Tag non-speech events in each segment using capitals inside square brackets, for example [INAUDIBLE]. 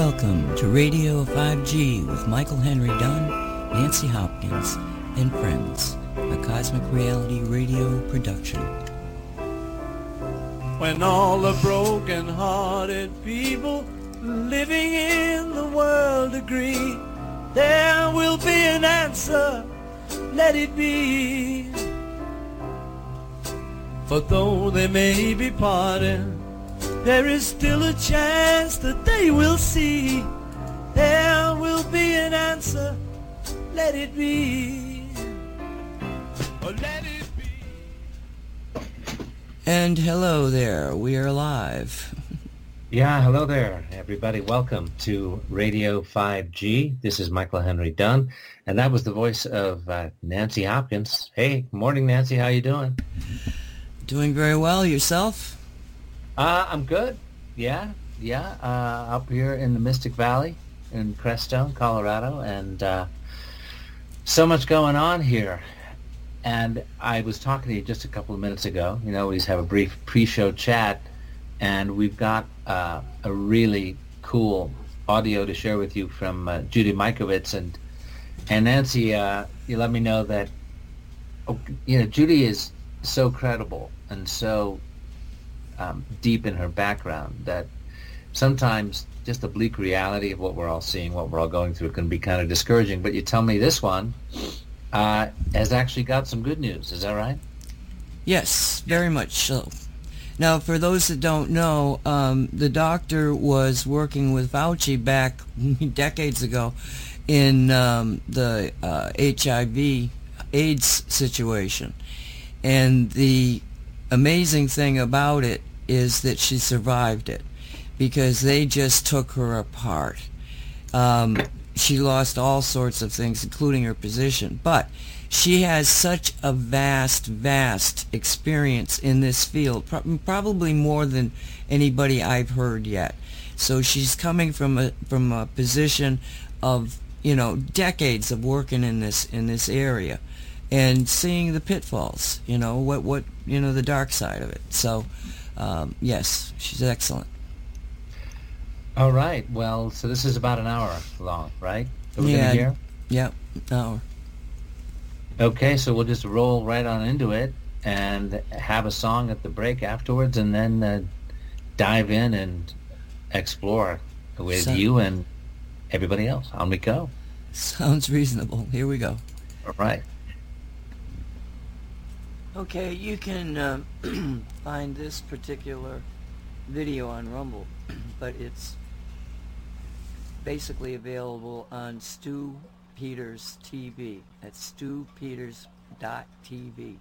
Welcome to Radio 5G with Michael Henry Dunn, Nancy Hopkins, and friends, a Cosmic Reality Radio production. When all the broken-hearted people living in the world agree, there will be an answer, let it be. For though they may be parted, there is still a chance that they will see. There will be an answer, let it be. Oh, let it be. And hello there, we are live. [LAUGHS] Yeah, hello there, everybody. Welcome to Radio 5G. This is Michael Henry Dunn, and that was the voice of uh, Nancy Hopkins. Hey, morning, Nancy. How you doing? Doing very well, yourself? Uh, I'm good. Yeah, yeah. Uh, up here in the Mystic Valley in Crestone, Colorado, and uh, so much going on here. And I was talking to you just a couple of minutes ago. You know, we just have a brief pre-show chat, and we've got uh, a really cool audio to share with you from uh, Judy Mikovits and and Nancy. Uh, you let me know that oh, you know Judy is so credible and so um, deep in her background that sometimes just the bleak reality of what we're all seeing, what we're all going through, can be kind of discouraging. But you tell me this one uh, has actually got some good news. Is that right? Yes, very much so. Now, for those that don't know, um, the doctor was working with Fauci back [LAUGHS] decades ago in um, the uh, HIV AIDS situation. And the amazing thing about it is that she survived it because they just took her apart. Um, she lost all sorts of things, including her position. But she has such a vast, vast experience in this field, pro- probably more than anybody I've heard yet. So she's coming from a from a position of you know decades of working in this in this area, and seeing the pitfalls. You know what what you know the dark side of it. So um, yes, she's excellent. All right. Well, so this is about an hour long, right? Yeah. Yeah. Hour. Okay, so we'll just roll right on into it and have a song at the break afterwards, and then uh, dive in and explore with So- you and everybody else. On we go. Sounds reasonable. Here we go. All right. Okay, you can uh, [CLEARS THROAT] find this particular video on Rumble, [CLEARS THROAT] but it's basically available on Stew Peters TV. That's stewpeters.tv.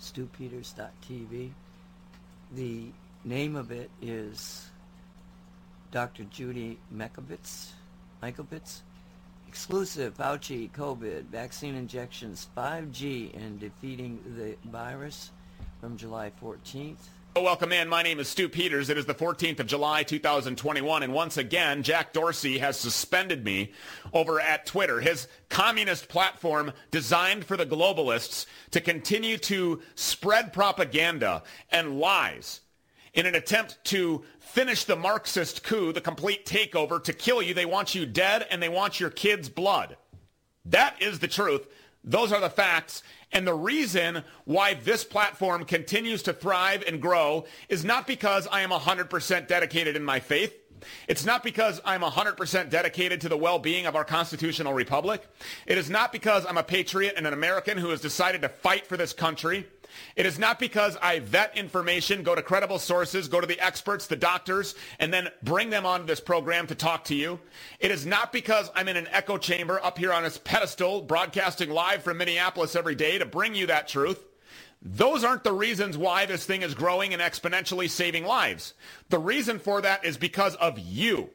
stewpeters.tv. The name of it is Dr. Judy Mekovitz. Mikovits. Exclusive Fauci COVID vaccine injections 5G and defeating the virus from July 14th. Welcome in. My name is Stew Peters. It is the 14th of July, 2021. And once again, Jack Dorsey has suspended me over at Twitter, his communist platform designed for the globalists to continue to spread propaganda and lies in an attempt to finish the Marxist coup, the complete takeover, to kill you. They want you dead and they want your kids' blood. That is the truth. Those are the facts. And the reason why this platform continues to thrive and grow is not because I am 100% dedicated in my faith. It's not because I'm 100% dedicated to the well-being of our constitutional republic. It is not because I'm a patriot and an American who has decided to fight for this country. It is not because I vet information, go to credible sources, go to the experts, the doctors, and then bring them onto this program to talk to you. It is not because I'm in an echo chamber up here on this pedestal broadcasting live from Minneapolis every day to bring you that truth. Those aren't the reasons why this thing is growing and exponentially saving lives. The reason for that is because of you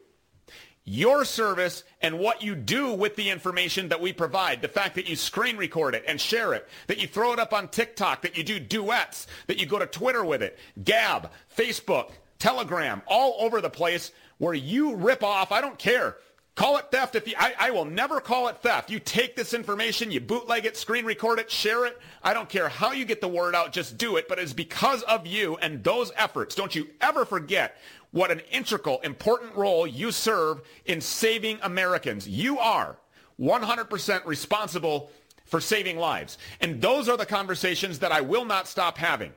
your service and what you do with the information that we provide. The fact that you screen record it and share it, that you throw it up on TikTok, that you do duets, that you go to Twitter with it, Gab, Facebook, Telegram, all over the place where you rip off. I don't care. Call it theft. If you, I, I will never call it theft. You take this information, you bootleg it, screen record it, share it. I don't care how you get the word out. Just do it. But it's because of you and those efforts. Don't you ever forget what an integral, important role you serve in saving Americans. You are 100% responsible for saving lives. And those are the conversations that I will not stop having.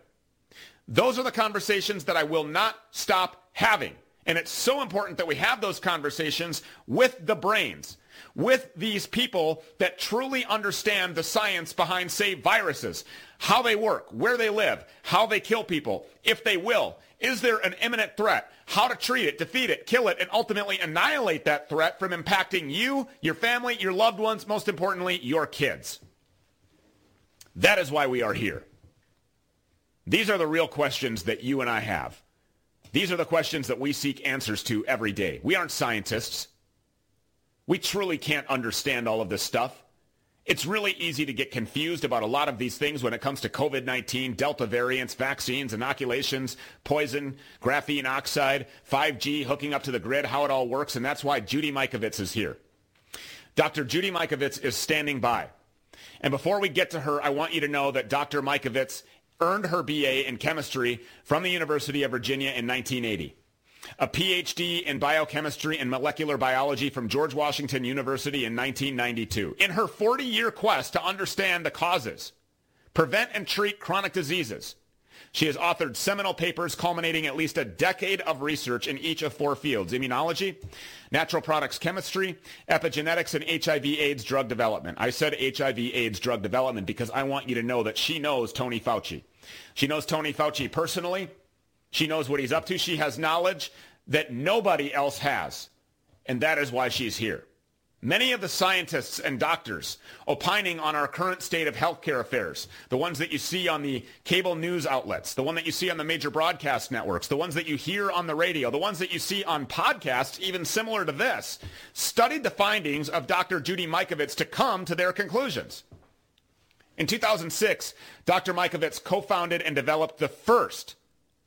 Those are the conversations that I will not stop having. And it's so important that we have those conversations with the brains, with these people that truly understand the science behind, say, viruses, how they work, where they live, how they kill people, if they will. Is there an imminent threat? How to treat it, defeat it, kill it, and ultimately annihilate that threat from impacting you, your family, your loved ones, most importantly, your kids. That is why we are here. These are the real questions that you and I have. These are the questions that we seek answers to every day. We aren't scientists. We truly can't understand all of this stuff. It's really easy to get confused about a lot of these things when it comes to COVID-19, Delta variants, vaccines, inoculations, poison, graphene oxide, 5G, hooking up to the grid, how it all works, and that's why Judy Mikovits is here. Dr. Judy Mikovits is standing by. And before we get to her, I want you to know that Dr. Mikovits earned her BA in chemistry from the University of Virginia in 1980 a PhD in biochemistry and molecular biology from George Washington University in 1992. In her 40-year quest to understand the causes, prevent and treat chronic diseases, she has authored seminal papers culminating at least a decade of research in each of four fields, immunology, natural products chemistry, epigenetics, and HIV AIDS drug development. I said HIV AIDS drug development because I want you to know that she knows Tony Fauci. She knows Tony Fauci personally. She knows what he's up to. She has knowledge that nobody else has. And that is why she's here. Many of the scientists and doctors opining on our current state of healthcare affairs, the ones that you see on the cable news outlets, the one that you see on the major broadcast networks, the ones that you hear on the radio, the ones that you see on podcasts, even similar to this, studied the findings of Dr. Judy Mikovits to come to their conclusions. In 2006, Dr. Mikovits co-founded and developed the first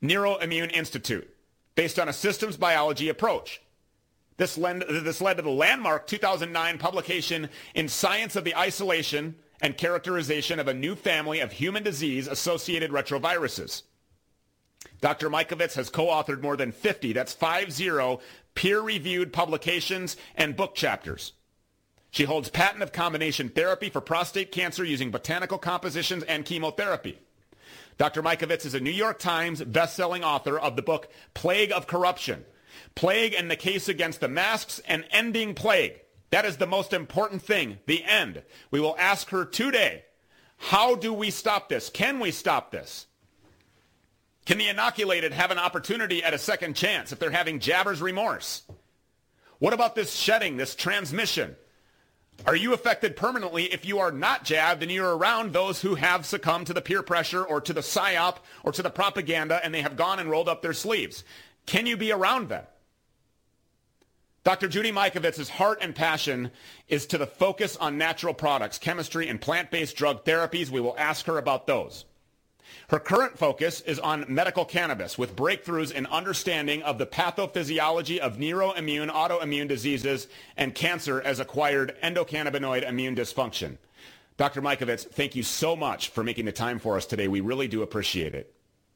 Neuroimmune Institute, based on a systems biology approach. This led, to the landmark 2009 publication in Science of the Isolation and Characterization of a New Family of Human Disease-Associated Retroviruses. Dr. Mikovits has co-authored more than 50, that's 50, peer-reviewed publications and book chapters. She holds patent of combination therapy for prostate cancer using botanical compositions and chemotherapy. Dr. Mikovits is a New York Times best-selling author of the book Plague of Corruption, Plague and the Case Against the Masks and Ending Plague. That is the most important thing, the end. We will ask her today, how do we stop this? Can we stop this? Can the inoculated have an opportunity at a second chance if they're having jabber's remorse? What about this shedding, this transmission? Are you affected permanently if you are not jabbed and you're around those who have succumbed to the peer pressure or to the psyop or to the propaganda and they have gone and rolled up their sleeves? Can you be around them? Dr. Judy Mikovits' heart and passion is to the focus on natural products, chemistry, and plant-based drug therapies. We will ask her about those. Her current focus is on medical cannabis with breakthroughs in understanding of the pathophysiology of neuroimmune autoimmune diseases and cancer as acquired endocannabinoid immune dysfunction. Dr. Mikovits, thank you so much for making the time for us today. We really do appreciate it.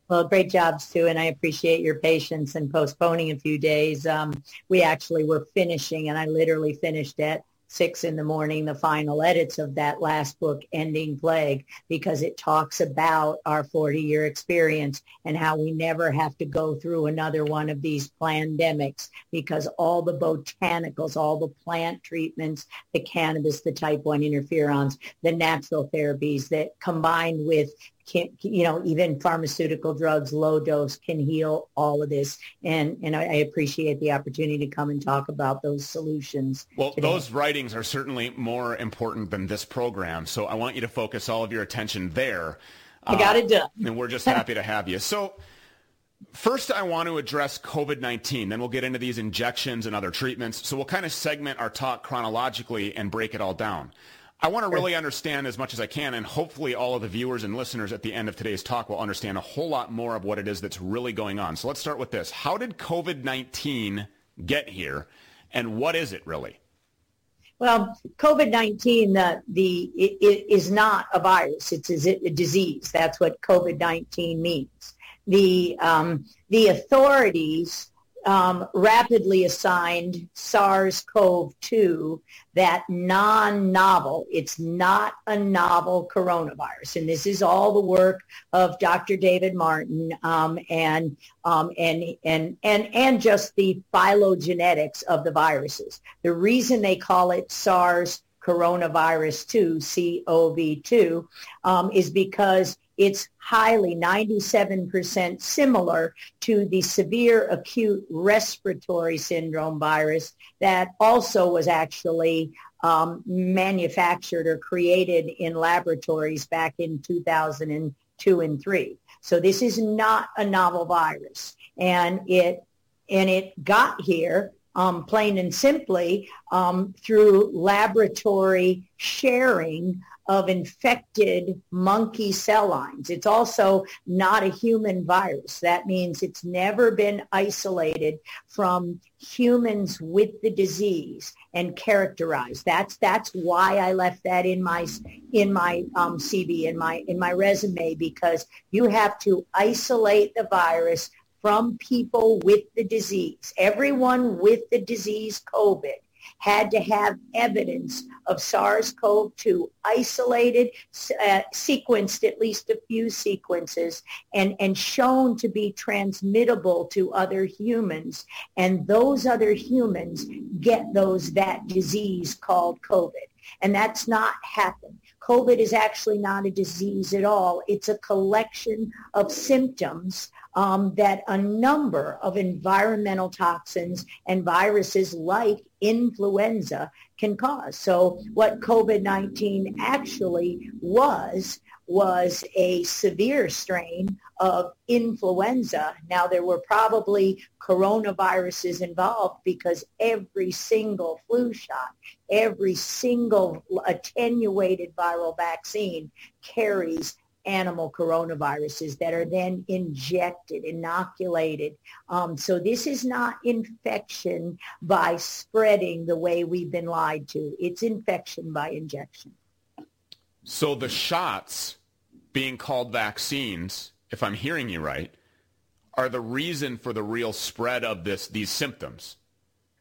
Well, great job, Stew, and I appreciate your patience in postponing a few days. Um, we actually were finishing, and I literally finished at six in the morning, the final edits of that last book, Ending Plague, because it talks about our 40-year experience and how we never have to go through another one of these pandemics because all the botanicals, all the plant treatments, the cannabis, the type 1 interferons, the natural therapies that combined with can, you know, even pharmaceutical drugs, low dose can heal all of this. And, and I, I appreciate the opportunity to come and talk about those solutions. Well, today. those writings are certainly more important than this program. So I want you to focus all of your attention there. I got it done. Uh, and we're just [LAUGHS] happy to have you. So First, I want to address COVID-19. Then we'll get into these injections and other treatments. So we'll kind of segment our talk chronologically and break it all down. I want to really understand as much as I can, and hopefully all of the viewers and listeners at the end of today's talk will understand a whole lot more of what it is that's really going on. So let's start with this. How did COVID-19 get here, and what is it really? Well, COVID-19 uh, the, it, it is not a virus. It's a, a disease. That's what COVID-19 means. The, um, the authorities um, rapidly assigned SARS-CoV-2 that non-novel. It's not a novel coronavirus, and this is all the work of Dr. David Martin um, and um, and and and and just the phylogenetics of the viruses. The reason they call it SARS coronavirus 2, COV2, um, is because it's highly 97% similar to the severe acute respiratory syndrome virus that also was actually um, manufactured or created in laboratories back in 2002 and 3. So this is not a novel virus. And it, and it got here um, plain and simply um, through laboratory sharing of infected monkey cell lines. It's also not a human virus. That means it's never been isolated from humans with the disease and characterized. That's that's why I left that in my in my um, CV in my in my resume because you have to isolate the virus from people with the disease. Everyone with the disease COVID had to have evidence of SARS-CoV-2 isolated, uh, sequenced at least a few sequences, and, and shown to be transmittable to other humans. And those other humans get those that disease called COVID. And that's not happened. COVID is actually not a disease at all. It's a collection of symptoms um, that a number of environmental toxins and viruses like influenza can cause. So what COVID-19 actually was was a severe strain of influenza. Now there were probably coronaviruses involved because every single flu shot, every single attenuated viral vaccine carries animal coronaviruses that are then injected, inoculated. Um, so this is not infection by spreading the way we've been lied to. It's infection by injection. So the shots being called vaccines, if I'm hearing you right, are the reason for the real spread of this these symptoms.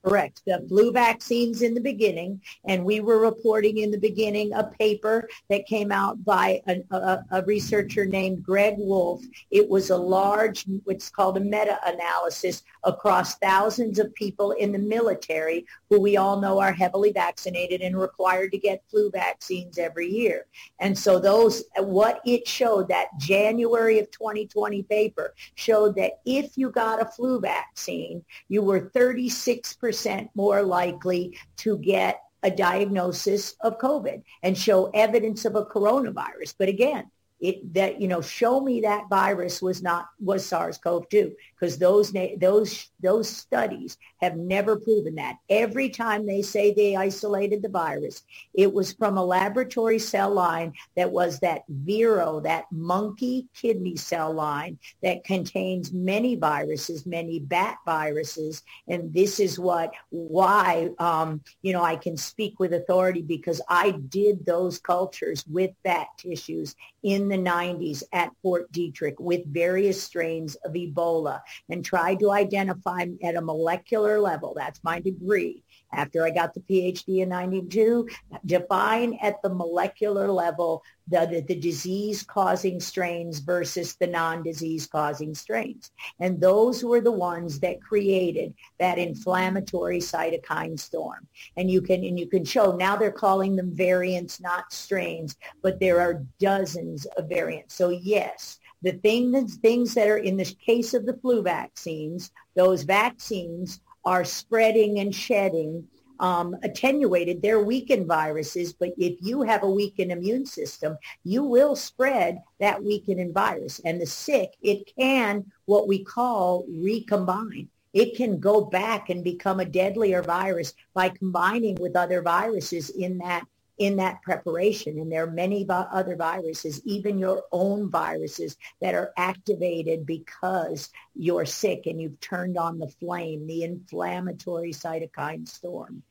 Correct. The flu vaccines in the beginning, and we were reporting in the beginning a paper that came out by a, a, a researcher named Greg Wolff. It was a large, what's called a meta-analysis across thousands of people in the military who we all know are heavily vaccinated and required to get flu vaccines every year. And so those, what it showed, that January of 2020 paper showed that if you got a flu vaccine, you were 36% percent more likely to get a diagnosis of COVID and show evidence of a coronavirus. But again, it, that you know show me that virus was not was SARS-CoV-2 because those those those studies have never proven that. Every time they say they isolated the virus, it was from a laboratory cell line that was that Vero, that monkey kidney cell line that contains many viruses, many bat viruses, and this is what why um, you know I can speak with authority because I did those cultures with bat tissues in the 90s at Fort Detrick with various strains of Ebola and tried to identify at a molecular level, that's my degree, after I got the PhD in 92, define at the molecular level the, the, the disease-causing strains versus the non-disease-causing strains. And those were the ones that created that inflammatory cytokine storm. And you can, and you can show, now they're calling them variants, not strains, but there are dozens of variants. So yes, the thing things, things that are in the case of the flu vaccines, those vaccines are spreading and shedding um, attenuated. They're weakened viruses, but if you have a weakened immune system, you will spread that weakened virus. And the sick, it can what we call recombine. It can go back and become a deadlier virus by combining with other viruses in that in that preparation. And there are many other viruses, even your own viruses that are activated because you're sick and you've turned on the flame, the inflammatory cytokine storm.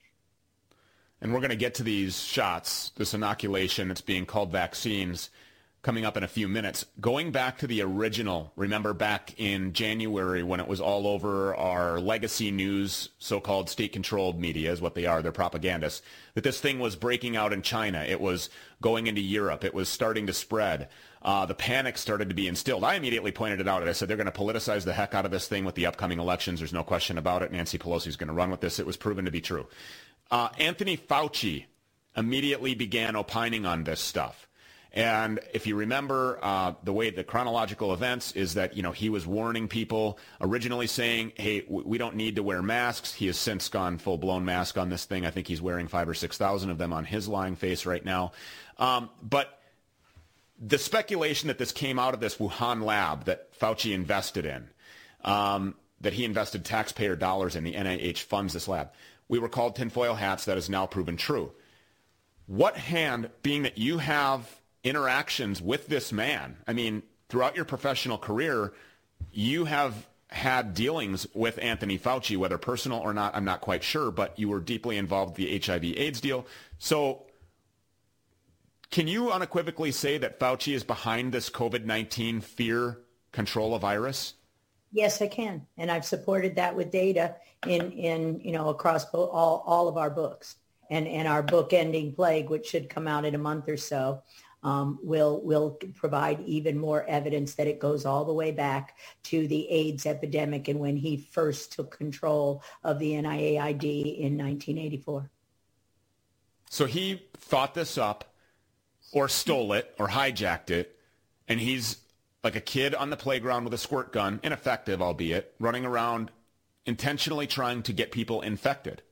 And we're going to get to these shots, this inoculation that's being called vaccines. Coming up in a few minutes. Going back to the original, remember back in January when it was all over our legacy news, so-called state-controlled media is what they are, they're propagandists, that this thing was breaking out in China. It was going into Europe. It was starting to spread. Uh, the panic started to be instilled. I immediately pointed it out. I said they're going to politicize the heck out of this thing with the upcoming elections. There's no question about it. Nancy Pelosi is going to run with this. It was proven to be true. Uh, Anthony Fauci immediately began opining on this stuff. And if you remember, uh, the way the chronological events is that, you know, he was warning people, originally saying, hey, we don't need to wear masks. He has since gone full-blown mask on this thing. I think he's wearing five or 6,000 of them on his lying face right now. Um, but the speculation that this came out of this Wuhan lab that Fauci invested in, um, that he invested taxpayer dollars in, the NIH funds this lab, we were called tinfoil hats. That is now proven true. What hand, being that you have interactions with this man. I mean, throughout your professional career, you have had dealings with Anthony Fauci, whether personal or not, I'm not quite sure, but you were deeply involved in the HIV AIDS deal. So can you unequivocally say that Fauci is behind this COVID-19 fear control of virus? Yes, I can. And I've supported that with data in, in you know, across all, all of our books. And, and our book Ending Plague, which should come out in a month or so, um, will will provide even more evidence that it goes all the way back to the AIDS epidemic and when he first took control of the NIAID in 1984. So he thought this up, or stole it, or hijacked it, and he's like a kid on the playground with a squirt gun, ineffective albeit, running around intentionally trying to get people infected.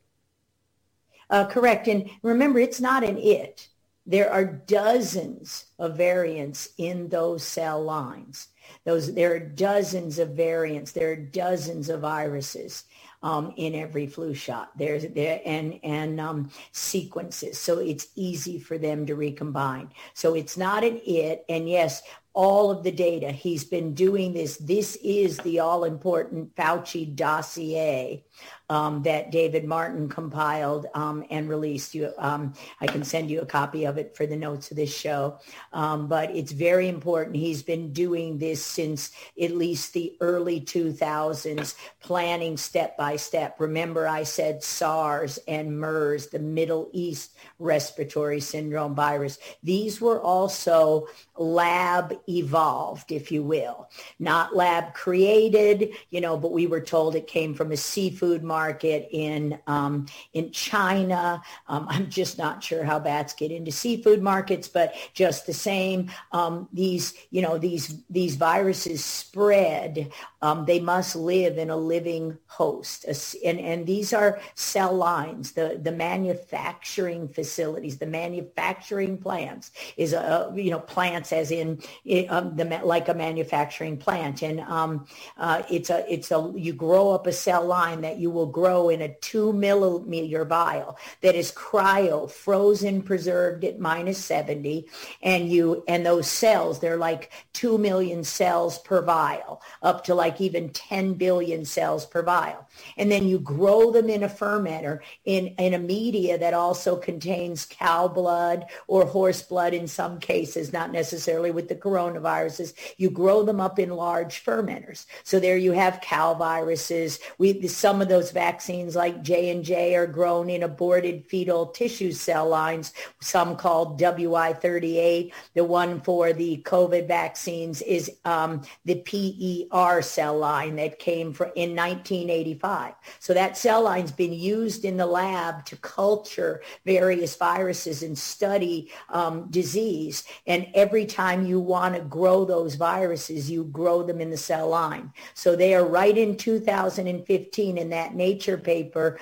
Uh, correct. And remember, it's not an it. There are dozens of variants in those cell lines. Those, there are dozens of variants. There are dozens of viruses um, in every flu shot. There's there and and um, sequences, so it's easy for them to recombine. So it's not an it. And yes, all of the data. He's been doing this. This is the all important Fauci dossier um, that David Martin compiled um, and released. You, um, I can send you a copy of it for the notes of this show. Um, but it's very important. He's been doing this since at least the early 2000s, planning step by step. Remember, I said SARS and MERS, the Middle East respiratory syndrome virus. These were also lab evolved, if you will, not lab created, you know, but we were told it came from a seafood market in um, in China. Um, I'm just not sure how bats get into seafood markets, but just the same, um, these you know these these viruses spread. Um, they must live in a living host, and and these are cell lines. The the manufacturing facilities, the manufacturing plants is a you know plants as in um, the like a manufacturing plant, and um, uh, it's a it's a you grow up a cell line that you will grow in a two milliliter vial that is cryo frozen preserved at minus 70 and you and those cells they're like 2 million cells per vial up to like even 10 billion cells per vial. And then you grow them in a fermenter in in a media that also contains cow blood or horse blood in some cases not necessarily with the coronaviruses you grow them up in large fermenters so there you have cow viruses we some of those vaccines like J&J are grown in aborted fetal tissue cell lines, some called WI38. The one for the COVID vaccines is um, the PER cell line that came from in 1985. So that cell line's been used in the lab to culture various viruses and study um, disease. And every time you want to grow those viruses, you grow them in the cell line. So they are right in 2015 in that Nature paper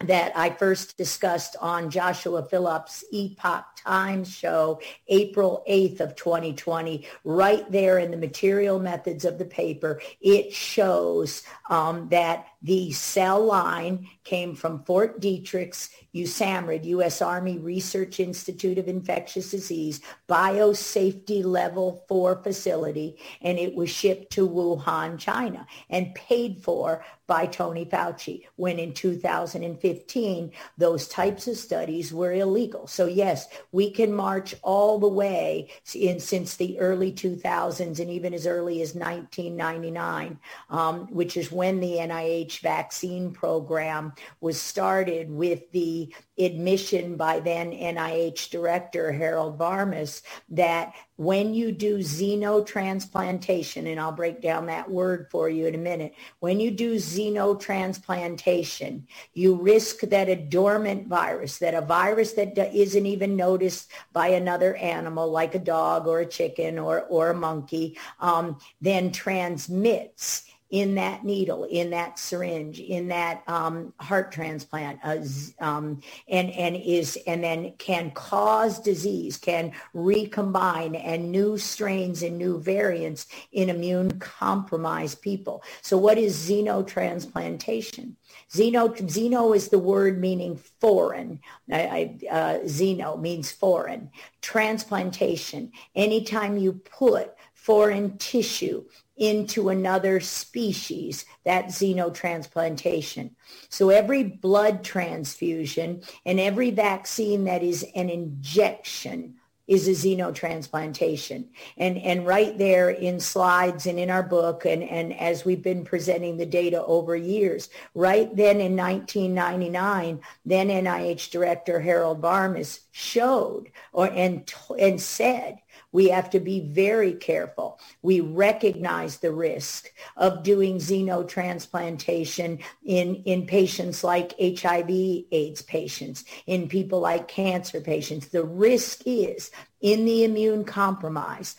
that I first discussed on Joshua Phillips' Epoch Times show, April 8th of 2020, right there in the material methods of the paper, it shows um, that the cell line came from Fort Detrick's USAMRIID, U.S. Army Research Institute of Infectious Disease, biosafety level 4 facility, and it was shipped to Wuhan, China, and paid for by Tony Fauci, when in 2015, those types of studies were illegal. So yes, we can march all the way in since the early 2000s and even as early as 1999, um, which is when the NIH vaccine program was started with the admission by then NIH director Harold Varmus that when you do xenotransplantation, and I'll break down that word for you in a minute, when you do xenotransplantation, you risk that a dormant virus, that a virus that isn't even noticed by another animal like a dog or a chicken or, or a monkey, um, then transmits in that needle, in that syringe, in that um, heart transplant, uh, um, and and is and then can cause disease, can recombine and new strains and new variants in immune compromised people. So what is xenotransplantation? Xeno, xeno is the word meaning foreign. I, I, uh, xeno means foreign. Transplantation, anytime you put foreign tissue into another species, that xenotransplantation. So every blood transfusion and every vaccine that is an injection is a xenotransplantation. And, and right there in slides and in our book and, and as we've been presenting the data over years, right then in 1999, then NIH Director Harold Varmus showed or and, and said we have to be very careful. We recognize the risk of doing xenotransplantation in, in patients like HIV AIDS patients, in people like cancer patients. The risk is in the immune compromise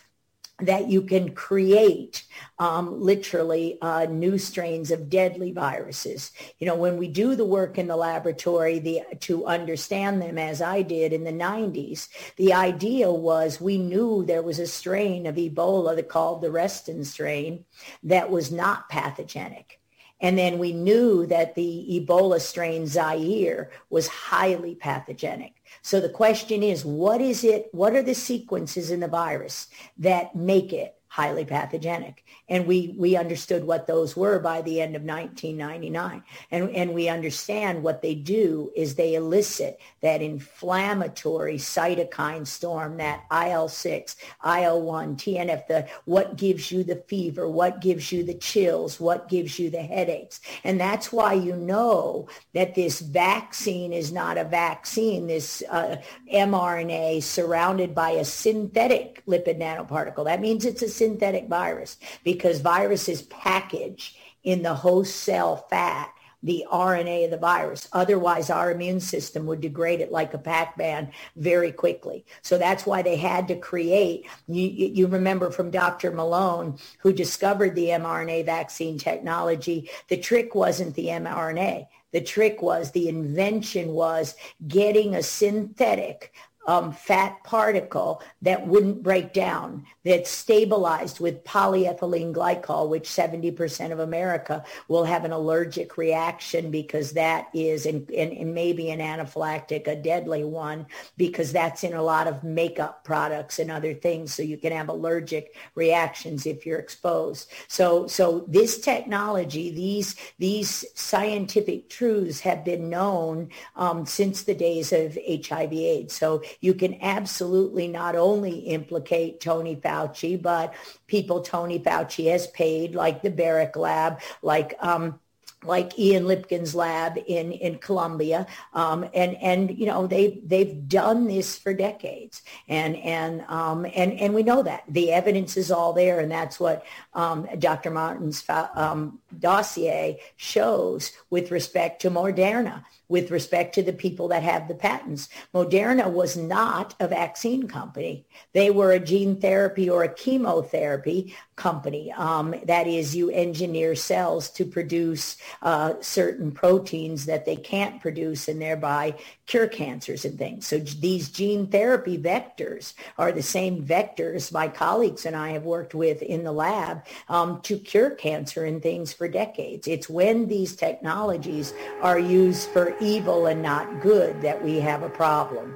that you can create um, literally uh, new strains of deadly viruses. You know, when we do the work in the laboratory the, to understand them, as I did in the 90s, the idea was we knew there was a strain of Ebola that called the Reston strain that was not pathogenic. And then we knew that the Ebola strain Zaire was highly pathogenic. So the question is, what is it? What are the sequences in the virus that make it highly pathogenic. And we, we understood what those were by the end of 1999. And, and we understand what they do is they elicit that inflammatory cytokine storm, that IL-6, IL-1, TNF, the, what gives you the fever, what gives you the chills, what gives you the headaches. And that's why you know that this vaccine is not a vaccine, this uh, mRNA surrounded by a synthetic lipid nanoparticle. That means it's a synthetic virus because viruses package in the host cell fat the RNA of the virus. Otherwise, our immune system would degrade it like a Pac-Man very quickly. So that's why they had to create, you, you remember from Dr. Malone, who discovered the mRNA vaccine technology, the trick wasn't the mRNA. The trick was, the invention was getting a synthetic um, fat particle that wouldn't break down, that's stabilized with polyethylene glycol, which 70% of America will have an allergic reaction because that is, and, and, and maybe an anaphylactic, a deadly one, because that's in a lot of makeup products and other things. So you can have allergic reactions if you're exposed. So, so this technology, these, these scientific truths have been known um, since the days of HIV AIDS. So you can absolutely not only implicate Tony Fauci, but people Tony Fauci has paid, like the Baric Lab, like um, like Ian Lipkin's lab in in Columbia, um, and and you know they they've done this for decades, and and um, and and we know that. The evidence is all there, and that's what um, Dr. Martin's um, dossier shows with respect to Moderna with respect to the people that have the patents. Moderna was not a vaccine company. They were a gene therapy or a chemotherapy company. Um, that is, you engineer cells to produce uh, certain proteins that they can't produce and thereby cure cancers and things. So these gene therapy vectors are the same vectors my colleagues and I have worked with in the lab um, to cure cancer and things for decades. It's when these technologies are used for evil and not good that we have a problem.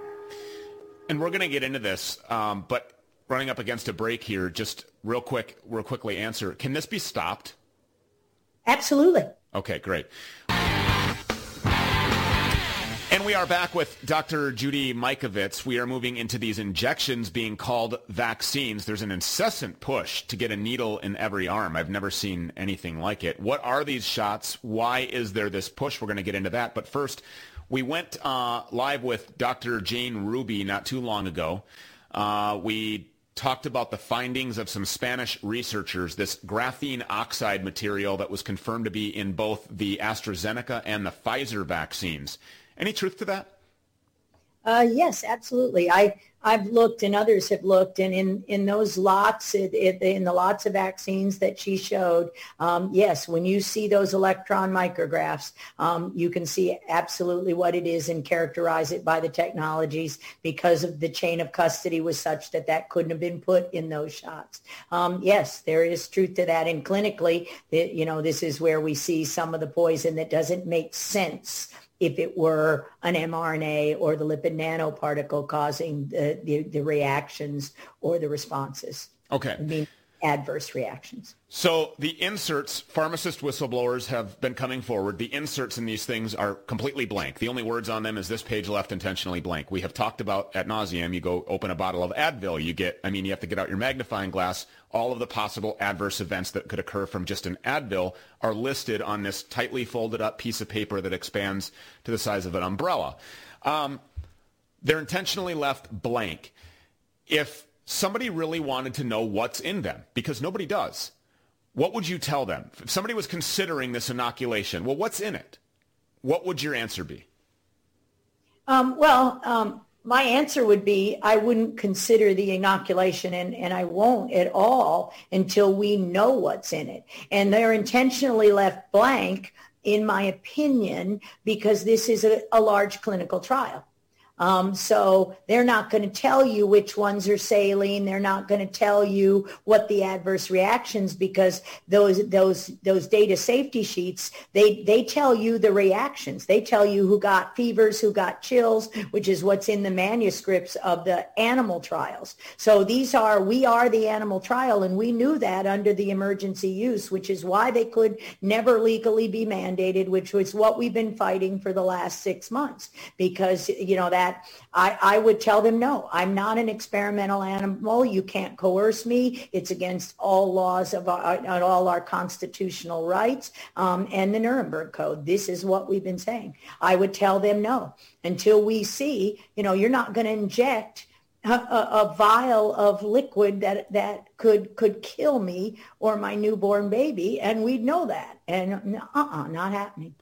And we're going to get into this, um, but running up against a break here, just real quick, real quickly answer. Can this be stopped? Absolutely. Okay, great. And we are back with Dr. Judy Mikovits. We are moving into these injections being called vaccines. There's an incessant push to get a needle in every arm. I've never seen anything like it. What are these shots? Why is there this push? We're going to get into that. But first, we went uh, live with Dr. Jane Ruby not too long ago. Uh, we talked about the findings of some Spanish researchers, this graphene oxide material that was confirmed to be in both the AstraZeneca and the Pfizer vaccines. Any truth to that? Uh, yes, absolutely. I I've looked and others have looked, and in, in those lots, it, it, in the lots of vaccines that she showed, um, yes, when you see those electron micrographs, um, you can see absolutely what it is and characterize it by the technologies because of the chain of custody was such that that couldn't have been put in those shots. Um, yes, there is truth to that, and clinically, it, you know, this is where we see some of the poison that doesn't make sense if it were an mRNA or the lipid nanoparticle causing the, the, the reactions or the responses. Okay. I mean, adverse reactions. So the inserts, pharmacist whistleblowers have been coming forward. The inserts in these things are completely blank. The only words on them is this page left intentionally blank. We have talked about at nauseum. You go open a bottle of Advil, you get, I mean, you have to get out your magnifying glass. All of the possible adverse events that could occur from just an Advil are listed on this tightly folded up piece of paper that expands to the size of an umbrella. Um, they're intentionally left blank. If somebody really wanted to know what's in them, because nobody does, what would you tell them? If somebody was considering this inoculation, well, what's in it? What would your answer be? Um, well, um, my answer would be I wouldn't consider the inoculation and, and I won't at all until we know what's in it. And they're intentionally left blank, in my opinion, because this is a, a large clinical trial. Um, so they're not going to tell you which ones are saline. They're not going to tell you what the adverse reactions because those those those data safety sheets they they tell you the reactions. They tell you who got fevers, who got chills, which is what's in the manuscripts of the animal trials. So these are we are the animal trial, and we knew that under the emergency use, which is why they could never legally be mandated, which was what we've been fighting for the last six months because you know that that, I, I would tell them, no, I'm not an experimental animal. You can't coerce me. It's against all laws of our, all our constitutional rights um, and the Nuremberg Code. This is what we've been saying. I would tell them no until we see, you know, you're not going to inject a, a, a, vial of liquid that that could could kill me or my newborn baby, and we'd know that. And uh-uh, not happening.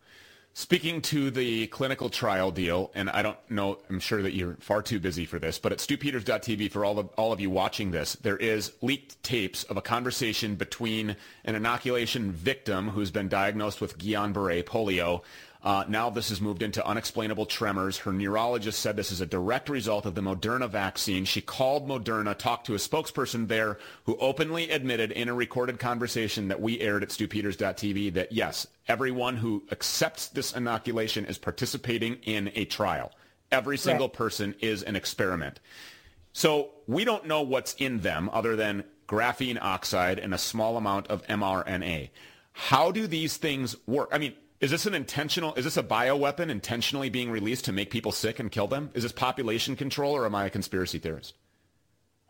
Speaking to the clinical trial deal, and I don't know, I'm sure that you're far too busy for this, but at stewpeters.tv, for all of, all of you watching this, there is leaked tapes of a conversation between an inoculation victim who's been diagnosed with Guillain-Barre polio uh, now this has moved into unexplainable tremors. Her neurologist said this is a direct result of the Moderna vaccine. She called Moderna, talked to a spokesperson there who openly admitted in a recorded conversation that we aired at stewpeters.tv that yes, everyone who accepts this inoculation is participating in a trial. Every single right. person is an experiment. So we don't know what's in them other than graphene oxide and a small amount of mRNA. How do these things work? I mean, is this an intentional, is this a bioweapon intentionally being released to make people sick and kill them? Is this population control or am I a conspiracy theorist?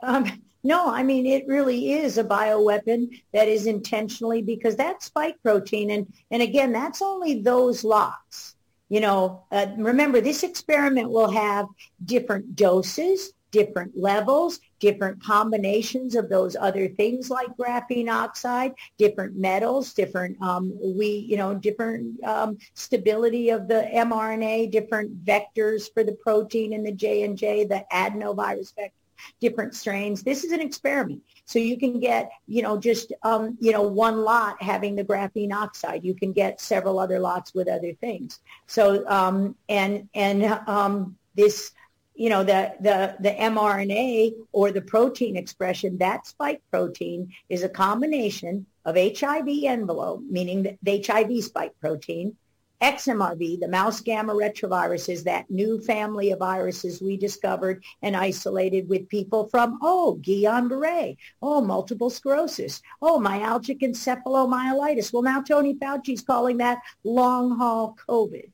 Um, no, I mean, it really is a bioweapon that is intentionally because that spike protein. And, and again, that's only those lots. You know, uh, remember, this experiment will have different doses, different levels, different combinations of those other things like graphene oxide, different metals, different um, we you know different um, stability of the mRNA, different vectors for the protein in the J and J, the adenovirus vector different strains. This is an experiment. So you can get, you know, just, um, you know, one lot having the graphene oxide. You can get several other lots with other things. So, um, and, and um, this you know, the, the, the mRNA or the protein expression, that spike protein is a combination of HIV envelope, meaning the HIV spike protein, XMRV, the mouse gamma retrovirus, is that new family of viruses we discovered and isolated with people from, oh, Guillain-Barre, oh, multiple sclerosis, oh, myalgic encephalomyelitis. Well, now Tony Fauci's calling that long haul COVID.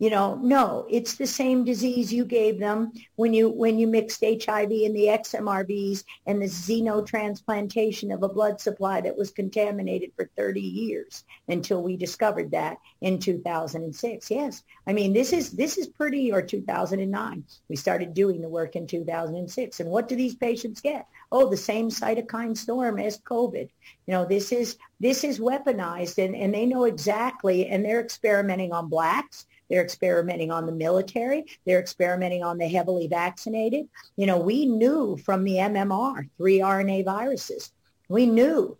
You know, no, it's the same disease you gave them when you when you mixed HIV and the XMRVs and the xenotransplantation of a blood supply that was contaminated for 30 years until we discovered that in 2006. Yes, I mean this is this is pretty or 2009. We started doing the work in 2006, and what do these patients get? Oh, the same cytokine storm as COVID. You know, this is this is weaponized, and and they know exactly, and they're experimenting on blacks they're experimenting on the military. They're experimenting on the heavily vaccinated. You know, we knew from the MMR, three RNA viruses, we knew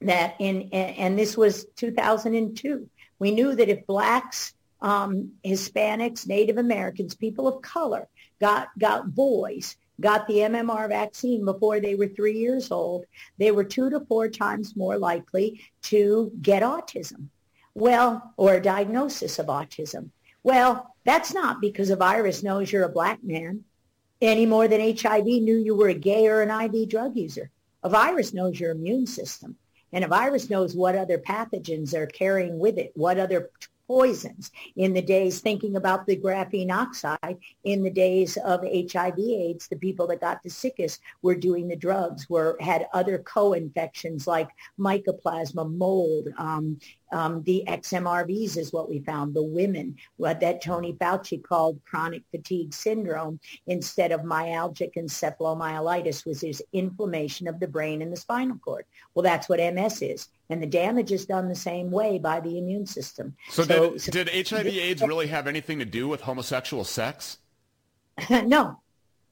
that in, and this was 2002, we knew that if blacks, um, Hispanics, Native Americans, people of color got, got boys, got the MMR vaccine before they were three years old, they were two to four times more likely to get autism. Well, or a diagnosis of autism. Well, that's not because a virus knows you're a black man any more than HIV knew you were a gay or an IV drug user. A virus knows your immune system. And a virus knows what other pathogens are carrying with it, what other poisons in the days thinking about the graphene oxide in the days of hiv aids the people that got the sickest were doing the drugs were had other co-infections like mycoplasma mold um, um, the XMRVs is what we found, the women, what that Tony Fauci called chronic fatigue syndrome instead of myalgic encephalomyelitis, which is inflammation of the brain and the spinal cord. Well, that's what MS is. And the damage is done the same way by the immune system. So, so did, so, did HIV [LAUGHS] AIDS really have anything to do with homosexual sex? [LAUGHS] no,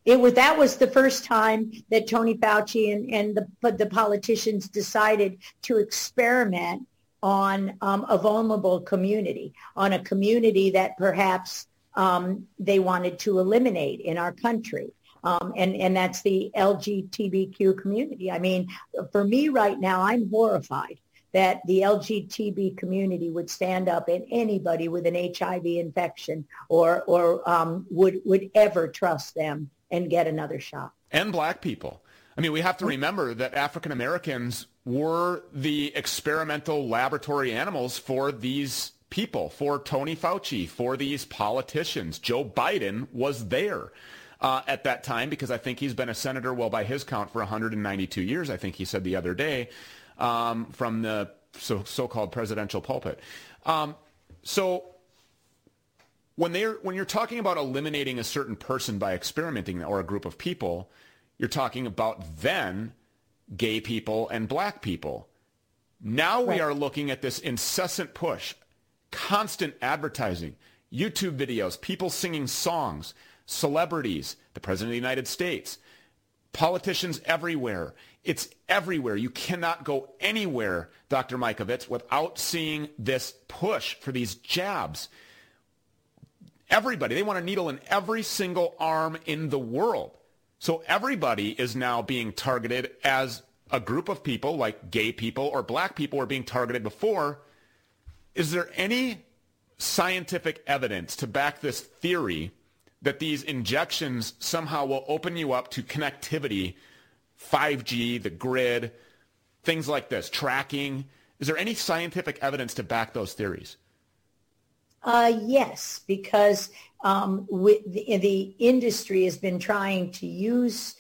it was that was the first time that Tony Fauci and, and the the politicians decided to experiment on um, a vulnerable community, on a community that perhaps um, they wanted to eliminate in our country. Um, and, and that's the LGBTQ community. I mean, for me right now, I'm horrified that the LGBT community would stand up and anybody with an HIV infection or, or um, would, would ever trust them and get another shot. And black people. I mean, we have to remember that African Americans were the experimental laboratory animals for these people, for Tony Fauci, for these politicians. Joe Biden was there uh, at that time because I think he's been a senator, well, by his count, for 192 years, I think he said the other day, um, from the so, so-called presidential pulpit. Um, so when, they're, when you're talking about eliminating a certain person by experimenting or a group of people, you're talking about then gay people and black people. Now right. we are looking at this incessant push, constant advertising, YouTube videos, people singing songs, celebrities, the President of the United States, politicians everywhere. It's everywhere. You cannot go anywhere, Dr. Mikovits, without seeing this push for these jabs. Everybody, they want a needle in every single arm in the world. So everybody is now being targeted as a group of people, like gay people or black people were being targeted before. Is there any scientific evidence to back this theory that these injections somehow will open you up to connectivity, 5G, the grid, things like this, tracking? Is there any scientific evidence to back those theories? Uh, yes, because um, the, the industry has been trying to use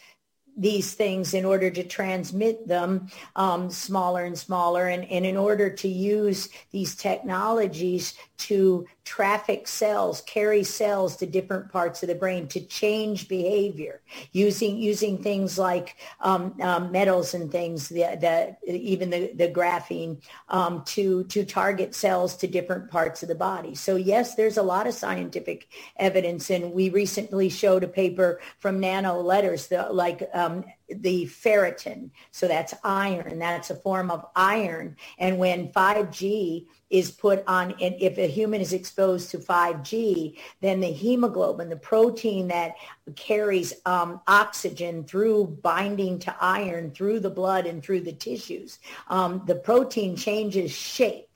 these things in order to transmit them um, smaller and smaller. And, and in order to use these technologies to traffic cells, carry cells to different parts of the brain to change behavior using using things like um, um, metals and things, the, the, even the, the graphene um, to, to target cells to different parts of the body. So yes, there's a lot of scientific evidence and we recently showed a paper from Nano Letters, like um, the ferritin. So that's iron. That's a form of iron. And when 5G is put on, and if a human is exposed to 5G, then the hemoglobin, the protein that carries um, oxygen through binding to iron through the blood and through the tissues, um, the protein changes shape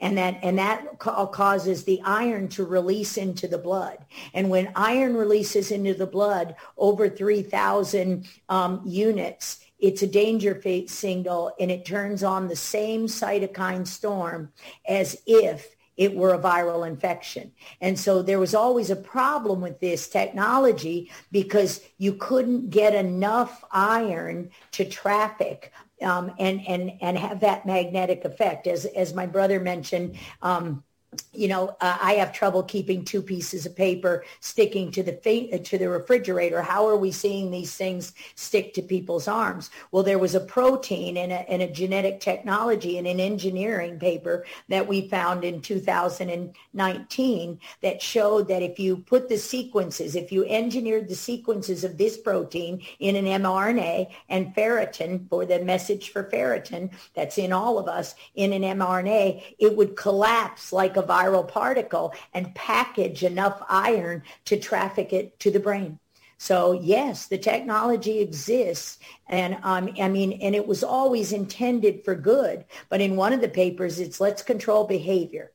and that and that causes the iron to release into the blood. And when iron releases into the blood over 3,000 um, units, it's a danger fate signal, and it turns on the same cytokine storm as if it were a viral infection. And so there was always a problem with this technology because you couldn't get enough iron to traffic um, and, and, and have that magnetic effect. As, as my brother mentioned, um, you know, uh, I have trouble keeping two pieces of paper sticking to the fa- to the refrigerator. How are we seeing these things stick to people's arms? Well, there was a protein in a, in a genetic technology in an engineering paper that we found in 2019 that showed that if you put the sequences, if you engineered the sequences of this protein in an mRNA and ferritin for the message for ferritin that's in all of us in an mRNA, it would collapse like a viral particle and package enough iron to traffic it to the brain. So yes, the technology exists, and um, I mean, and it was always intended for good. But in one of the papers, it's let's control behavior,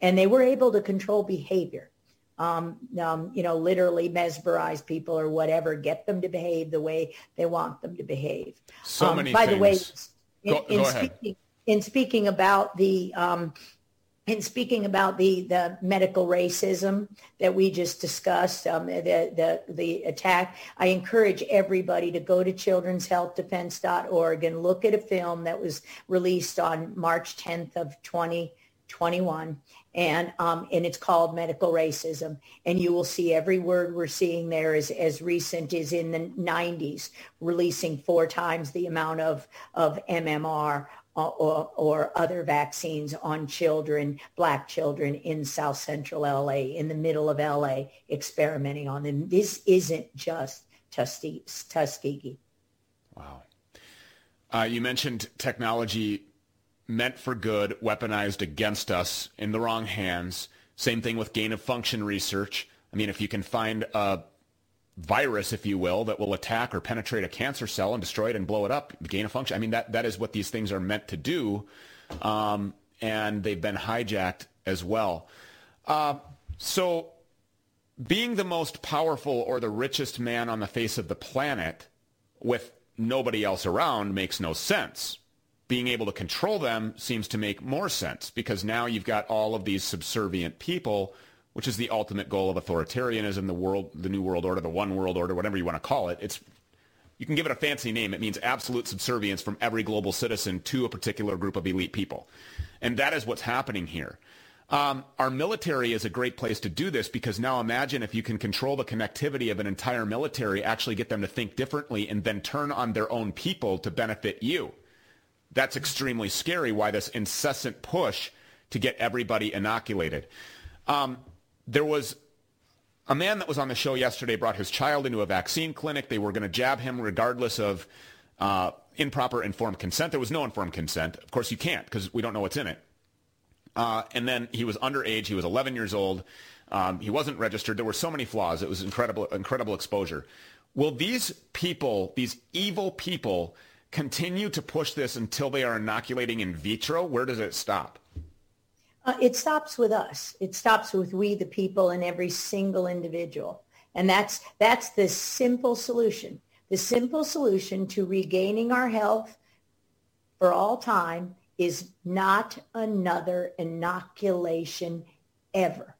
and they were able to control behavior. Um, um, you know, literally mesmerize people or whatever, get them to behave the way they want them to behave. So um, many. By things. the way, in, go, in speaking, in speaking about the um, in speaking about the, the medical racism that we just discussed, um, the, the, the attack, I encourage everybody to go to children'shealthdefense.org and look at a film that was released on March 10th of 2021. And, um, and it's called Medical Racism. And you will see every word we're seeing there is as recent as in the 90s, releasing four times the amount of, of MMR or, or other vaccines on children, black children in South Central LA, in the middle of LA, experimenting on them. This isn't just Tuskegee. Wow. Uh, you mentioned technology meant for good, weaponized against us in the wrong hands. Same thing with gain of function research. I mean, if you can find a virus, if you will, that will attack or penetrate a cancer cell and destroy it and blow it up, gain of function. I mean, that, that is what these things are meant to do. Um, and they've been hijacked as well. Uh, so being the most powerful or the richest man on the face of the planet with nobody else around makes no sense. Being able to control them seems to make more sense because now you've got all of these subservient people which is the ultimate goal of authoritarianism, the world, the new world order, the one world order, whatever you want to call it. It's you can give it a fancy name. It means absolute subservience from every global citizen to a particular group of elite people, and that is what's happening here. Um, our military is a great place to do this because now imagine if you can control the connectivity of an entire military, actually get them to think differently, and then turn on their own people to benefit you. That's extremely scary. Why this incessant push to get everybody inoculated? Um, there was a man that was on the show yesterday brought his child into a vaccine clinic. They were going to jab him regardless of uh, improper informed consent. There was no informed consent. Of course, you can't because we don't know what's in it. Uh, and then he was underage. He was 11 years old. Um, he wasn't registered. There were so many flaws. It was incredible, incredible exposure. Will these people, these evil people, continue to push this until they are inoculating in vitro? Where does it stop? Uh, it stops with us. It stops with we, the people, and every single individual. And that's, that's the simple solution. The simple solution to regaining our health for all time is not another inoculation ever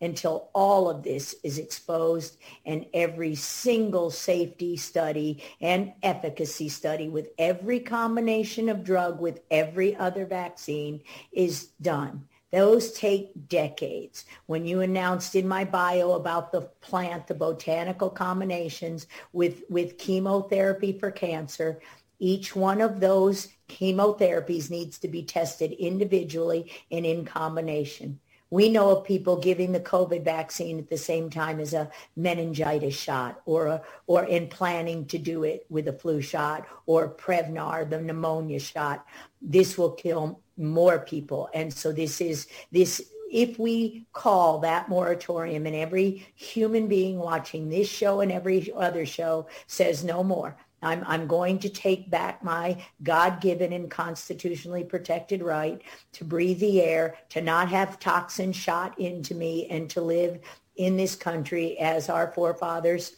until all of this is exposed and every single safety study and efficacy study with every combination of drug with every other vaccine is done. Those take decades. When you announced in my bio about the plant, the botanical combinations with, with chemotherapy for cancer, each one of those chemotherapies needs to be tested individually and in combination. We know of people giving the COVID vaccine at the same time as a meningitis shot or, a, or in planning to do it with a flu shot or Prevnar, the pneumonia shot. This will kill more people. And so this is this if we call that moratorium and every human being watching this show and every other show says no more, I'm, I'm going to take back my God-given and constitutionally protected right to breathe the air, to not have toxins shot into me, and to live in this country as our forefathers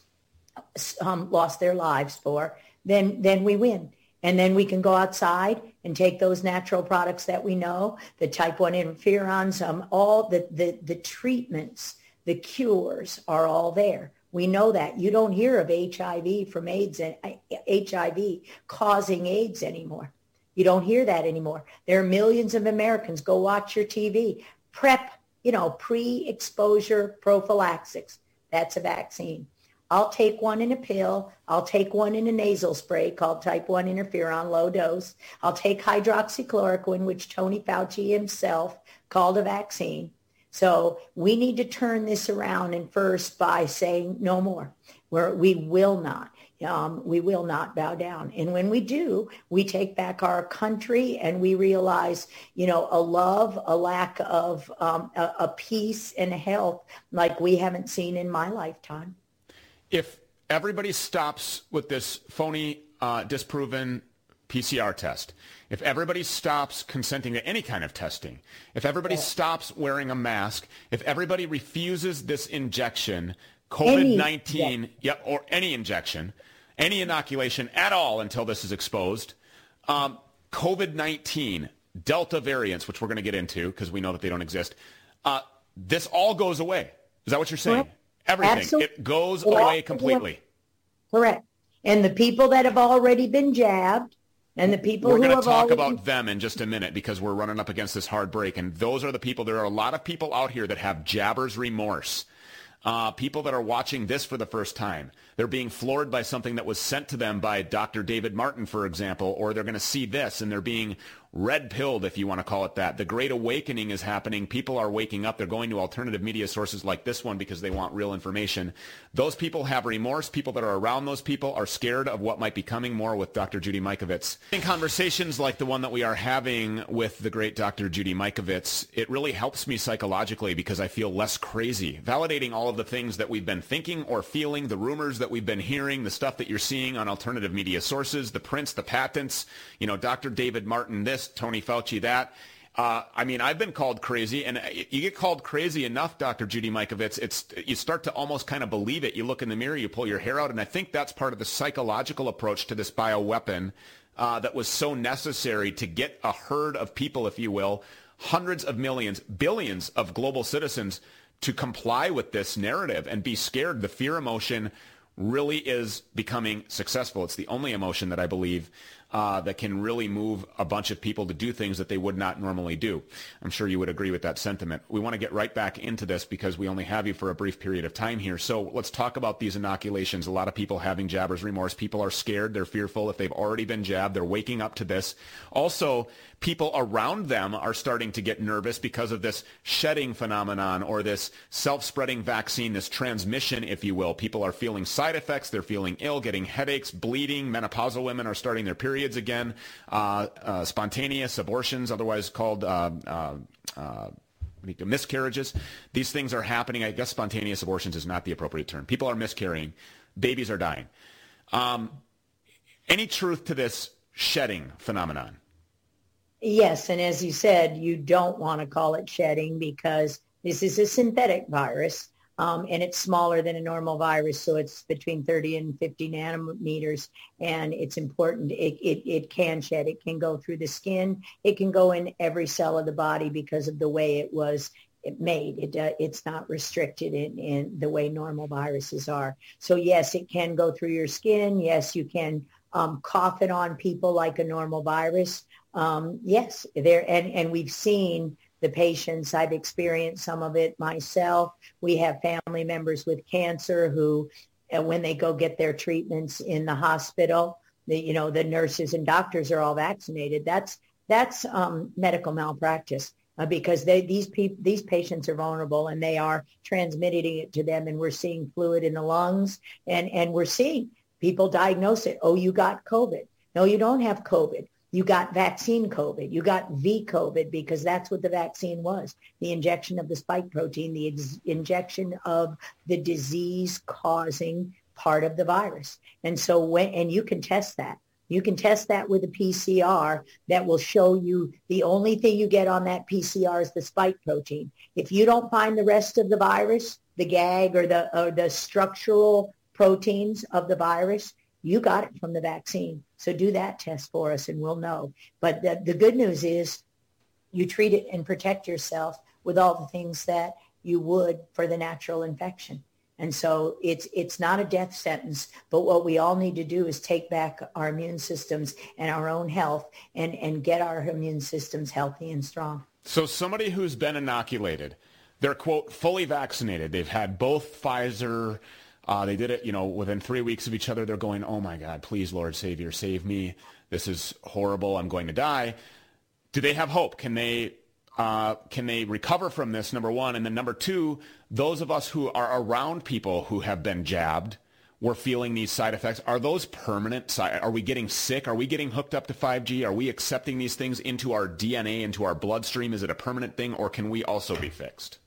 um, lost their lives for, then, then we win. And then we can go outside and take those natural products that we know, the type 1 interferons, um, all the, the, the treatments, the cures are all there. We know that. You don't hear of HIV from AIDS and HIV causing AIDS anymore. You don't hear that anymore. There are millions of Americans. Go watch your TV. PrEP, you know, pre-exposure prophylaxis. That's a vaccine. I'll take one in a pill. I'll take one in a nasal spray called type 1 interferon, low dose. I'll take hydroxychloroquine, which Tony Fauci himself called a vaccine. So we need to turn this around and first by saying no more. Where we will not. Um, we will not bow down. And when we do, we take back our country and we realize, you know, a love, a lack of um, a, a peace and health like we haven't seen in my lifetime if everybody stops with this phony, uh, disproven PCR test, if everybody stops consenting to any kind of testing, if everybody yeah. stops wearing a mask, if everybody refuses this injection, COVID-19, yeah, or any injection, any inoculation at all until this is exposed, um, COVID-19, Delta variants, which we're going to get into because we know that they don't exist, uh, this all goes away. Is that what you're saying? Everything. Absolutely. It goes away completely. Correct. And the people that have already been jabbed and the people we're going to talk about them in just a minute because we're running up against this hard break. And those are the people. There are a lot of people out here that have jabber's remorse. Uh, people that are watching this for the first time. They're being floored by something that was sent to them by Dr. David Martin, for example, or they're going to see this and they're being red pilled, if you want to call it that. The great awakening is happening. People are waking up. They're going to alternative media sources like this one because they want real information. Those people have remorse. People that are around those people are scared of what might be coming more with Dr. Judy Mikovits. In conversations like the one that we are having with the great Dr. Judy Mikovits, it really helps me psychologically because I feel less crazy. Validating all of the things that we've been thinking or feeling, the rumors that we've been hearing, the stuff that you're seeing on alternative media sources, the prints, the patents, you know, Dr. David Martin this, Tony Fauci that. Uh, I mean, I've been called crazy, and you get called crazy enough, Dr. Judy Mikovits, it's you start to almost kind of believe it. You look in the mirror, you pull your hair out, and I think that's part of the psychological approach to this bioweapon uh, that was so necessary to get a herd of people, if you will, hundreds of millions, billions of global citizens to comply with this narrative and be scared. The fear emotion really is becoming successful. It's the only emotion that I believe uh, that can really move a bunch of people to do things that they would not normally do. I'm sure you would agree with that sentiment. We want to get right back into this because we only have you for a brief period of time here. So let's talk about these inoculations. A lot of people having jabber's remorse. People are scared. They're fearful. If they've already been jabbed, they're waking up to this. Also, people around them are starting to get nervous because of this shedding phenomenon or this self-spreading vaccine, this transmission, if you will. People are feeling side effects. They're feeling ill, getting headaches, bleeding. Menopausal women are starting their periods again. Uh, uh, spontaneous abortions, otherwise called uh, uh, uh miscarriages. These things are happening. I guess spontaneous abortions is not the appropriate term. People are miscarrying. Babies are dying. Um, any truth to this shedding phenomenon? Yes, and as you said, you don't want to call it shedding because this is a synthetic virus, um, and it's smaller than a normal virus, so it's between 30 and 50 nanometers, and it's important. It, it, it can shed. It can go through the skin. It can go in every cell of the body because of the way it was made. It, uh, it's not restricted in, in the way normal viruses are. So yes, it can go through your skin. Yes, you can um, cough it on people like a normal virus. Um, yes, there and and we've seen the patients. I've experienced some of it myself. We have family members with cancer who, uh, when they go get their treatments in the hospital, the you know the nurses and doctors are all vaccinated. That's that's um, medical malpractice. Uh, because they, these people, these patients are vulnerable and they are transmitting it to them, and we're seeing fluid in the lungs, and and we're seeing people diagnose it. Oh, you got COVID. No, you don't have COVID. You got vaccine COVID. You got V COVID because that's what the vaccine was. The injection of the spike protein, the ex- injection of the disease causing part of the virus. And so when, and you can test that. You can test that with a PCR that will show you the only thing you get on that PCR is the spike protein. If you don't find the rest of the virus, the gag or the, or the structural proteins of the virus, you got it from the vaccine. So do that test for us and we'll know. But the, the good news is you treat it and protect yourself with all the things that you would for the natural infection. And so it's it's not a death sentence, but what we all need to do is take back our immune systems and our own health and, and get our immune systems healthy and strong. So somebody who's been inoculated, they're quote fully vaccinated. They've had both Pfizer. Uh, they did it, you know, within three weeks of each other. They're going, "Oh my God, please, Lord Savior, save me! This is horrible. I'm going to die." Do they have hope? Can they uh, can they recover from this? Number one, and then number two, those of us who are around people who have been jabbed, we're feeling these side effects. Are those permanent? Are we getting sick? Are we getting hooked up to 5G? Are we accepting these things into our DNA, into our bloodstream? Is it a permanent thing, or can we also be fixed?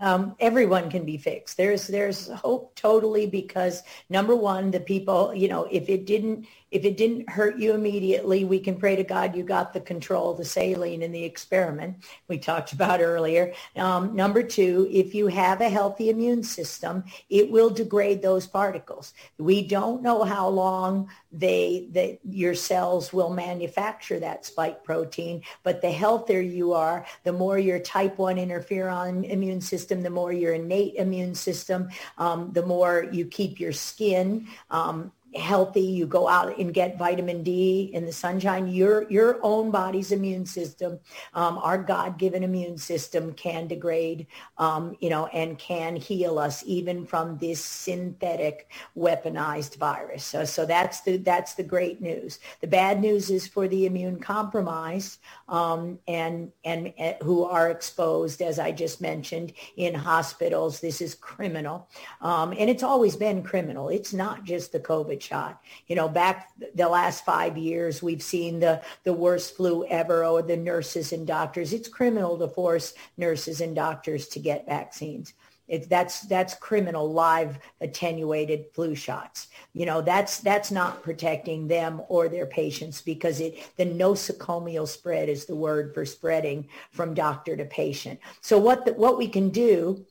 Um, everyone can be fixed. There's there's hope totally because number one, the people, you know, if it didn't if it didn't hurt you immediately, we can pray to God you got the control, the saline in the experiment we talked about earlier. Um, number two, if you have a healthy immune system, it will degrade those particles. We don't know how long they that your cells will manufacture that spike protein, but the healthier you are, the more your type 1 interferon immune system, the more your innate immune system, um, the more you keep your skin um, healthy, you go out and get vitamin D in the sunshine, your your own body's immune system, um, our God-given immune system can degrade, um, you know, and can heal us even from this synthetic weaponized virus. So, so that's the that's the great news. The bad news is for the immune compromised um, and and uh, who are exposed, as I just mentioned, in hospitals. This is criminal, um, and it's always been criminal. It's not just the COVID COVID shot. You know, back the last five years, we've seen the, the worst flu ever or the nurses and doctors. It's criminal to force nurses and doctors to get vaccines. It, that's that's criminal live attenuated flu shots. You know that's that's not protecting them or their patients because it the nosocomial spread is the word for spreading from doctor to patient. So what the, what we can do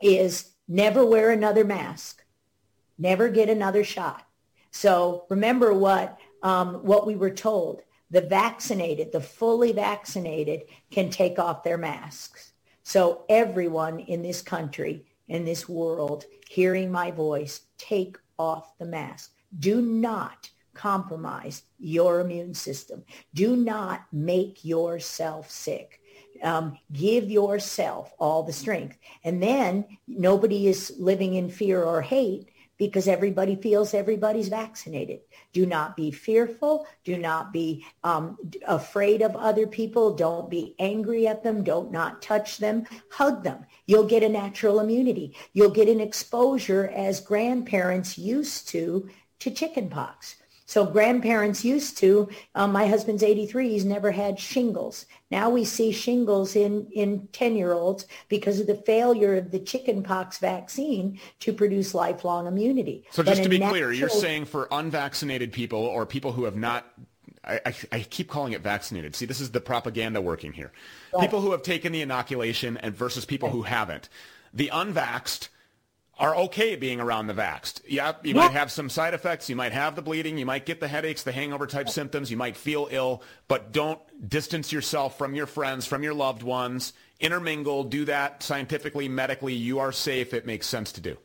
is never wear another mask, never get another shot. So remember what, um, what we were told. The vaccinated, the fully vaccinated can take off their masks. So everyone in this country, in this world, hearing my voice, take off the mask. Do not compromise your immune system. Do not make yourself sick. Um, give yourself all the strength. And then nobody is living in fear or hate because everybody feels everybody's vaccinated. Do not be fearful. Do not be um, afraid of other people. Don't be angry at them. Don't not touch them. Hug them. You'll get a natural immunity. You'll get an exposure as grandparents used to to chickenpox. So grandparents used to, um, my husband's 83, he's never had shingles. Now we see shingles in, in 10-year-olds because of the failure of the chickenpox vaccine to produce lifelong immunity. So just to be clear, you're saying for unvaccinated people or people who have not I, I, keep calling it vaccinated. See, this is the propaganda working here. Right. People who have taken the inoculation and versus people who haven't. The unvaxxed are okay being around the vaxxed. Yeah, you might have some side effects. You might have the bleeding. You might get the headaches, the hangover type symptoms. You might feel ill, but don't distance yourself from your friends, from your loved ones. Intermingle. Do that scientifically, medically. You are safe. It makes sense to do.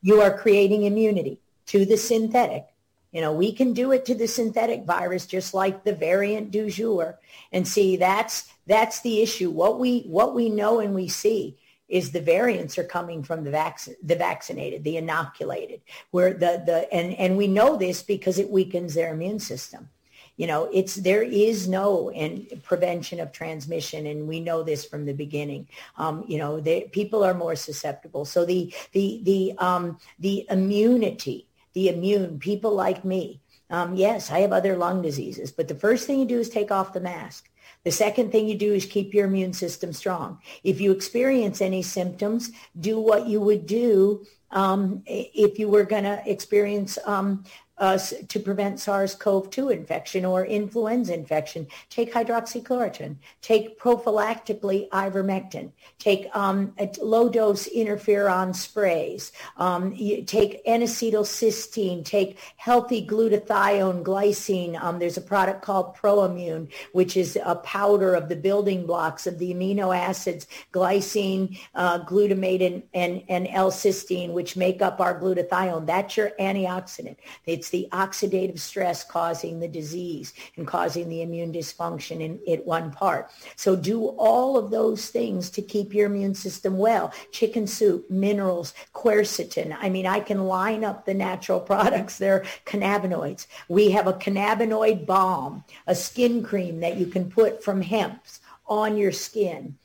You are creating immunity to the synthetic. You know, we can do it to the synthetic virus just like the variant du jour. And see, that's that's the issue. What we what we know and we see is the variants are coming from the vac- the vaccinated, the inoculated, where the, the and, and we know this because it weakens their immune system. You know, it's there is no and prevention of transmission, and we know this from the beginning. Um, you know, they, people are more susceptible. So the the the um, the immunity, the immune people like me. Um, yes, I have other lung diseases, but the first thing you do is take off the mask. The second thing you do is keep your immune system strong. If you experience any symptoms, do what you would do um, if you were going to experience um, uh, to prevent SARS-CoV-2 infection or influenza infection. Take hydroxychloroquine. Take prophylactically ivermectin. Take um, low-dose interferon sprays. Um, take N-acetylcysteine. Take healthy glutathione, glycine. Um, there's a product called Proimmune, which is a powder of the building blocks of the amino acids, glycine, uh, glutamate, and, and, and L-cysteine, which make up our glutathione. That's your antioxidant. It's the oxidative stress causing the disease and causing the immune dysfunction in, in one part. So do all of those things to keep your immune system well. Chicken soup, minerals, quercetin. I mean, I can line up the natural [LAUGHS] products. They're cannabinoids. We have a cannabinoid balm, a skin cream that you can put from hemp on your skin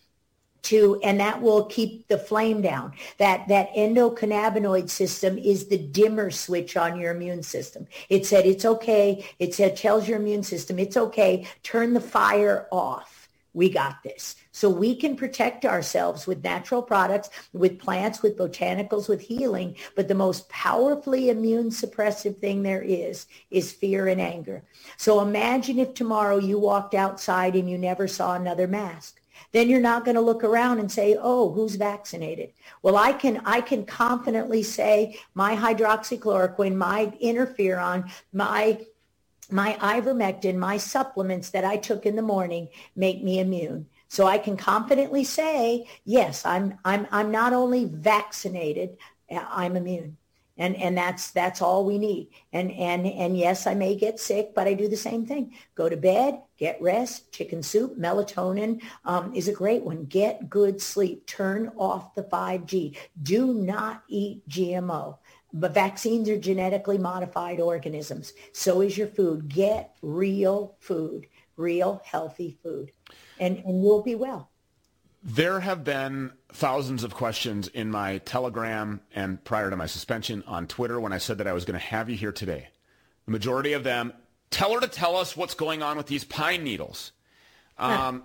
to and that will keep the flame down. That that endocannabinoid system is the dimmer switch on your immune system. It said it's okay. It said tells your immune system it's okay. Turn the fire off. We got this. So we can protect ourselves with natural products with plants with botanicals with healing but the most powerfully immune suppressive thing there is is fear and anger. So imagine if tomorrow you walked outside and you never saw another mask then you're not going to look around and say, oh, who's vaccinated? Well, I can, I can confidently say my hydroxychloroquine, my interferon, my my ivermectin, my supplements that I took in the morning make me immune. So I can confidently say, yes, I'm, I'm, I'm not only vaccinated, I'm immune and and that's that's all we need. And and and yes i may get sick but i do the same thing. Go to bed get rest chicken soup melatonin um, is a great one. Get good sleep. Turn off the 5g do not eat gmo but vaccines are genetically modified organisms. So is your food. Get real food real healthy food. And and you'll be well there have been thousands of questions in my Telegram and prior to my suspension on Twitter when I said that I was going to have you here today. The majority of them, tell her to tell us what's going on with these pine needles. Um,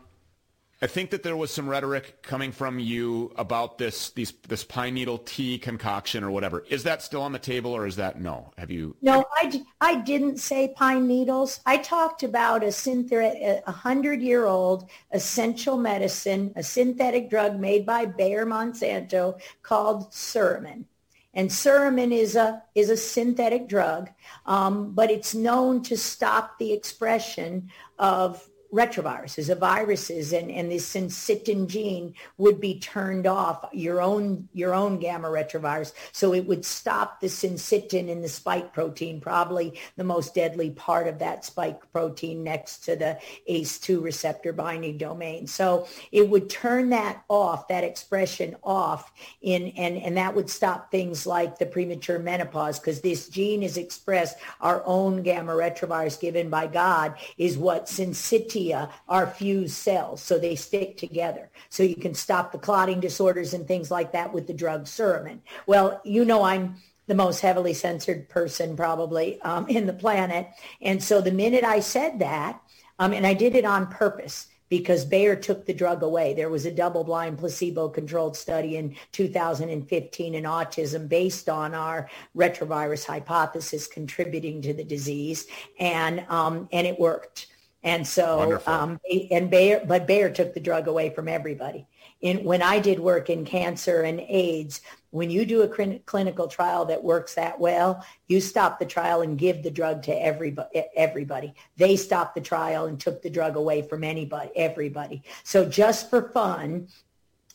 I think that there was some rhetoric coming from you about this these this pine needle tea concoction or whatever. Is that still on the table or is that no? Have you? No, I, I didn't say pine needles. I talked about a synthetic, a hundred year old essential medicine, a synthetic drug made by Bayer Monsanto called Suramin. And Suramin is a is a synthetic drug, um, but it's known to stop the expression of retroviruses, the viruses, and, and this syncytin gene would be turned off, your own, your own gamma retrovirus. So it would stop the syncytin in the spike protein, probably the most deadly part of that spike protein next to the ACE2 receptor binding domain. So it would turn that off, that expression off, in, and, and that would stop things like the premature menopause because this gene is expressed, our own gamma retrovirus given by God is what syncytin are fused cells, so they stick together. So you can stop the clotting disorders and things like that with the drug Suramin. Well, you know I'm the most heavily censored person probably um, in the planet. And so the minute I said that, um, and I did it on purpose because Bayer took the drug away. There was a double-blind placebo-controlled study in 2015 in autism based on our retrovirus hypothesis contributing to the disease, and um, and it worked. And so, um, and Bayer, but Bayer took the drug away from everybody. In, when I did work in cancer and AIDS, when you do a cl- clinical trial that works that well, you stop the trial and give the drug to everybody. Everybody. They stopped the trial and took the drug away from anybody, everybody. So just for fun,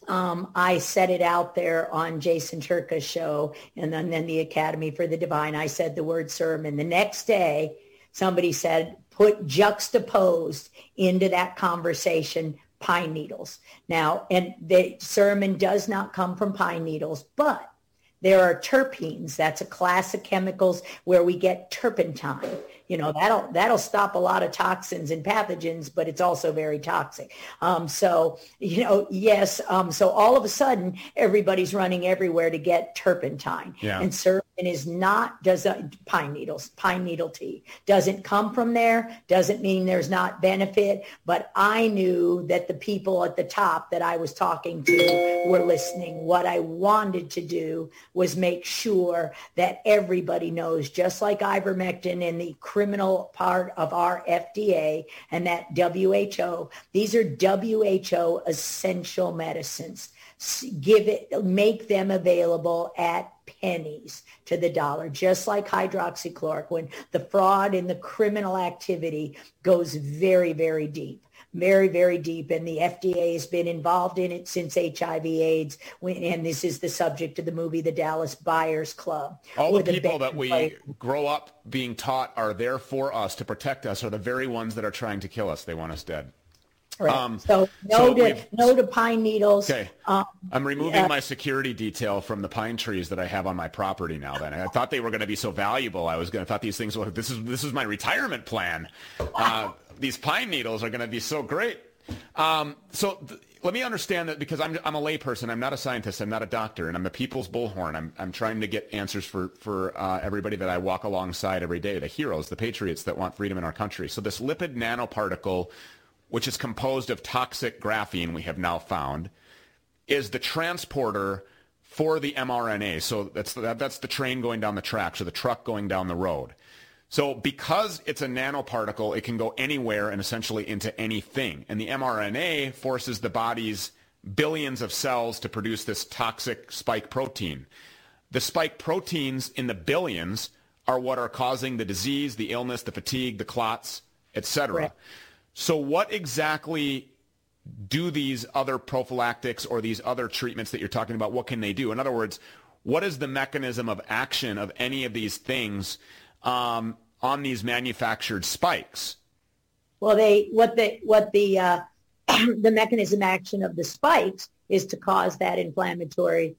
um, I set it out there on Jason Shurka's show and then, then the Academy for the Divine. I said the word Suramin. The next day, somebody said, put juxtaposed into that conversation pine needles. Now, and the Suramin does not come from pine needles, but there are terpenes. That's a class of chemicals where we get turpentine. you know that'll that'll stop a lot of toxins and pathogens, but it's also very toxic. Um, so you know, yes. Um, so all of a sudden, everybody's running everywhere to get turpentine, Yeah. and serpent is not does pine needles pine needle tea. Doesn't come from there doesn't mean there's not benefit but i knew that the people at the top that i was talking to were listening. What i wanted to do was make sure that everybody knows just like ivermectin in the criminal part of our fda and that who these are who essential medicines. Give it make them available at pennies to the dollar, just like hydroxychloroquine. The fraud and the criminal activity goes very, very deep. Very, very deep. And the FDA has been involved in it since HIV AIDS. And this is the subject of the movie, The Dallas Buyers Club. All the people that we played- grow up being taught are there for us to protect us are the very ones that are trying to kill us. They want us dead. Correct. um, so no so to no to pine needles. Okay. Um, I'm removing yeah. my security detail from the pine trees that I have on my property now. Then I thought they were going to be so valuable. I was going to thought these things. Well, this is this is my retirement plan. Uh, [LAUGHS] these pine needles are going to be so great. Um, so th- let me understand that because I'm I'm a layperson. I'm not a scientist. I'm not a doctor, and I'm a people's bullhorn. I'm I'm trying to get answers for for uh, everybody that I walk alongside every day. The heroes, the patriots that want freedom in our country. So this lipid nanoparticle, which is composed of toxic graphene, we have now found is the transporter for the mRNA. So that's that, that's the train going down the tracks or the truck going down the road. So because it's a nanoparticle, it can go anywhere and essentially into anything. And the mRNA forces the body's billions of cells to produce this toxic spike protein. The spike proteins in the billions are what are causing the disease, the illness, the fatigue, the clots, etc. Correct. So what exactly do these other prophylactics or these other treatments that you're talking about, what can they do? In other words, what is the mechanism of action of any of these things um, on these manufactured spikes? Well, they what the what the uh, [CLEARS THROAT] the mechanism action of the spikes is to cause that inflammatory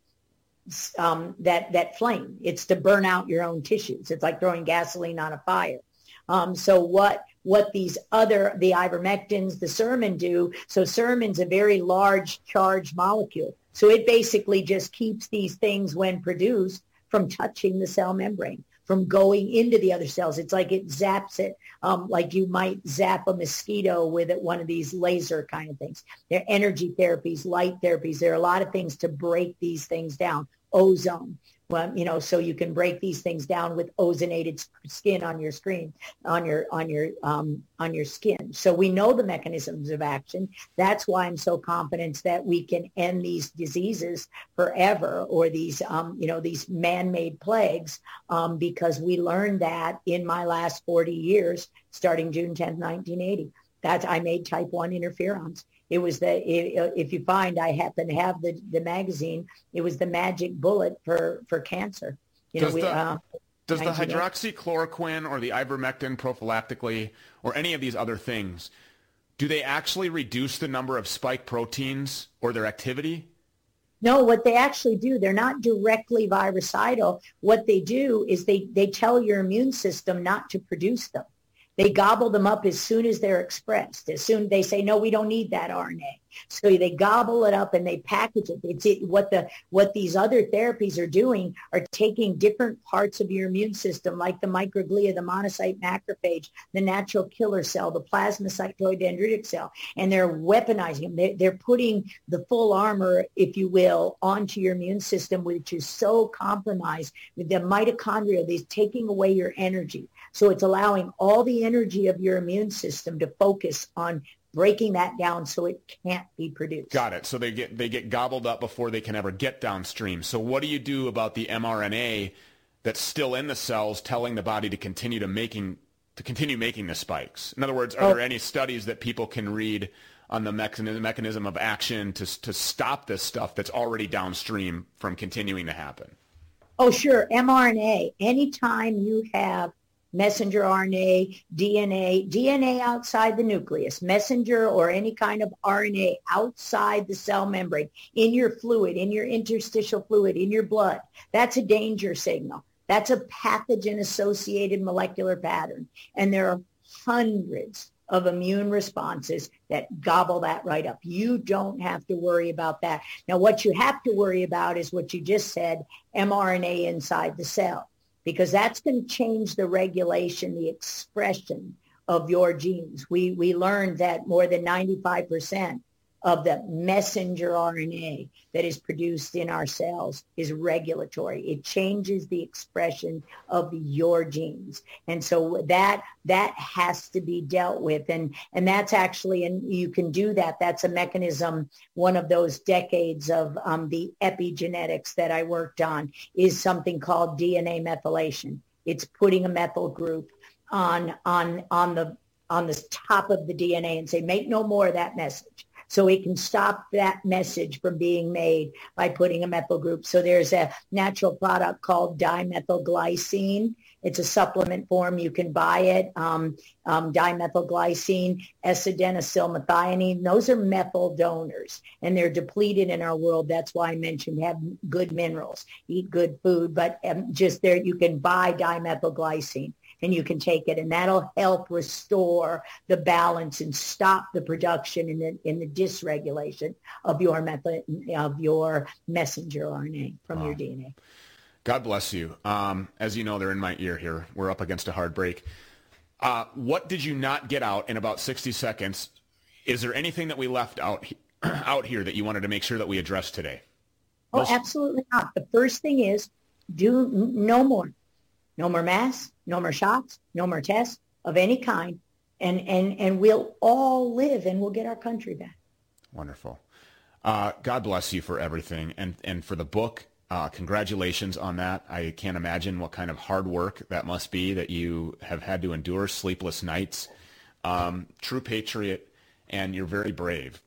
um, that that flame. It's to burn out your own tissues. It's like throwing gasoline on a fire. Um, so what what these other the ivermectins, the Suramin do? So Suramin's a very large charged molecule. So it basically just keeps these things when produced from touching the cell membrane from going into the other cells. It's like it zaps it, um, like you might zap a mosquito with it, one of these laser kind of things. There are energy therapies, light therapies. There are a lot of things to break these things down. Ozone, well, you know, so you can break these things down with ozonated skin on your screen, on your on your um, on your skin. So we know the mechanisms of action. That's why I'm so confident that we can end these diseases forever, or these um, you know these man-made plagues, um, because we learned that in my last 40 years, starting June 10, 1980. That's I made type one interferons. It was the if if you find I happen to have the the magazine, it was the magic bullet for for cancer. You Does know, we, the- uh, Does the hydroxychloroquine or the ivermectin prophylactically or any of these other things, do they actually reduce the number of spike proteins or their activity? No, what they actually do, they're not directly virucidal. What they do is they, they tell your immune system not to produce them. They gobble them up as soon as they're expressed. As soon as they say, no, we don't need that RNA. So they gobble it up and they package it. It's it, what the what these other therapies are doing are taking different parts of your immune system, like the microglia, the monocyte macrophage, the natural killer cell, the plasmacytoid dendritic cell, and they're weaponizing them. They're, they're putting the full armor, if you will, onto your immune system, which is so compromised with the mitochondria. They're taking away your energy. So it's allowing all the energy of your immune system to focus on breaking that down so it can't be produced. Got it. So they get they get gobbled up before they can ever get downstream. So what do you do about the mRNA that's still in the cells telling the body to continue to making to continue making the spikes? In other words, are Oh. there any studies that people can read on the mechanism, mechanism of action to to stop this stuff that's already downstream from continuing to happen? Oh, sure. mRNA. Anytime you have messenger RNA, DNA, DNA outside the nucleus, messenger or any kind of RNA outside the cell membrane, in your fluid, in your interstitial fluid, in your blood, that's a danger signal. That's a pathogen-associated molecular pattern. And there are hundreds of immune responses that gobble that right up. You don't have to worry about that. Now, what you have to worry about is what you just said, mRNA inside the cell, because that's going to change the regulation, the expression of your genes. We, we learned that more than 95% of the messenger RNA that is produced in our cells is regulatory. It changes the expression of your genes. And so that that has to be dealt with. And and that's actually and you can do that. That's a mechanism, one of those decades of um, the epigenetics that I worked on is something called DNA methylation. It's putting a methyl group on on on the on the top of the DNA and say, make no more of that message so we can stop that message from being made by putting a methyl group. So there's a natural product called dimethylglycine. It's a supplement form. You can buy it. Um, um, dimethylglycine, S-adenosylmethionine. Those are methyl donors, and they're depleted in our world. That's why I mentioned have good minerals, eat good food, but um, just there you can buy dimethylglycine and you can take it and that'll help restore the balance and stop the production and the in the dysregulation of your method of your messenger RNA from wow. your DNA. God bless you. Um, as you know, they're in my ear here. We're up against a hard break. Uh, what did you not get out in about 60 seconds? Is there anything that we left out [CLEARS THROAT] out here that you wanted to make sure that we addressed today? Oh, Most- absolutely not. The first thing is do no more. No more masks, no more shots, no more tests of any kind. And, and, and we'll all live and we'll get our country back. Wonderful. Uh, God bless you for everything and, and for the book. Uh, congratulations on that. I can't imagine what kind of hard work that must be that you have had to endure sleepless nights. Um, true patriot, and you're very brave.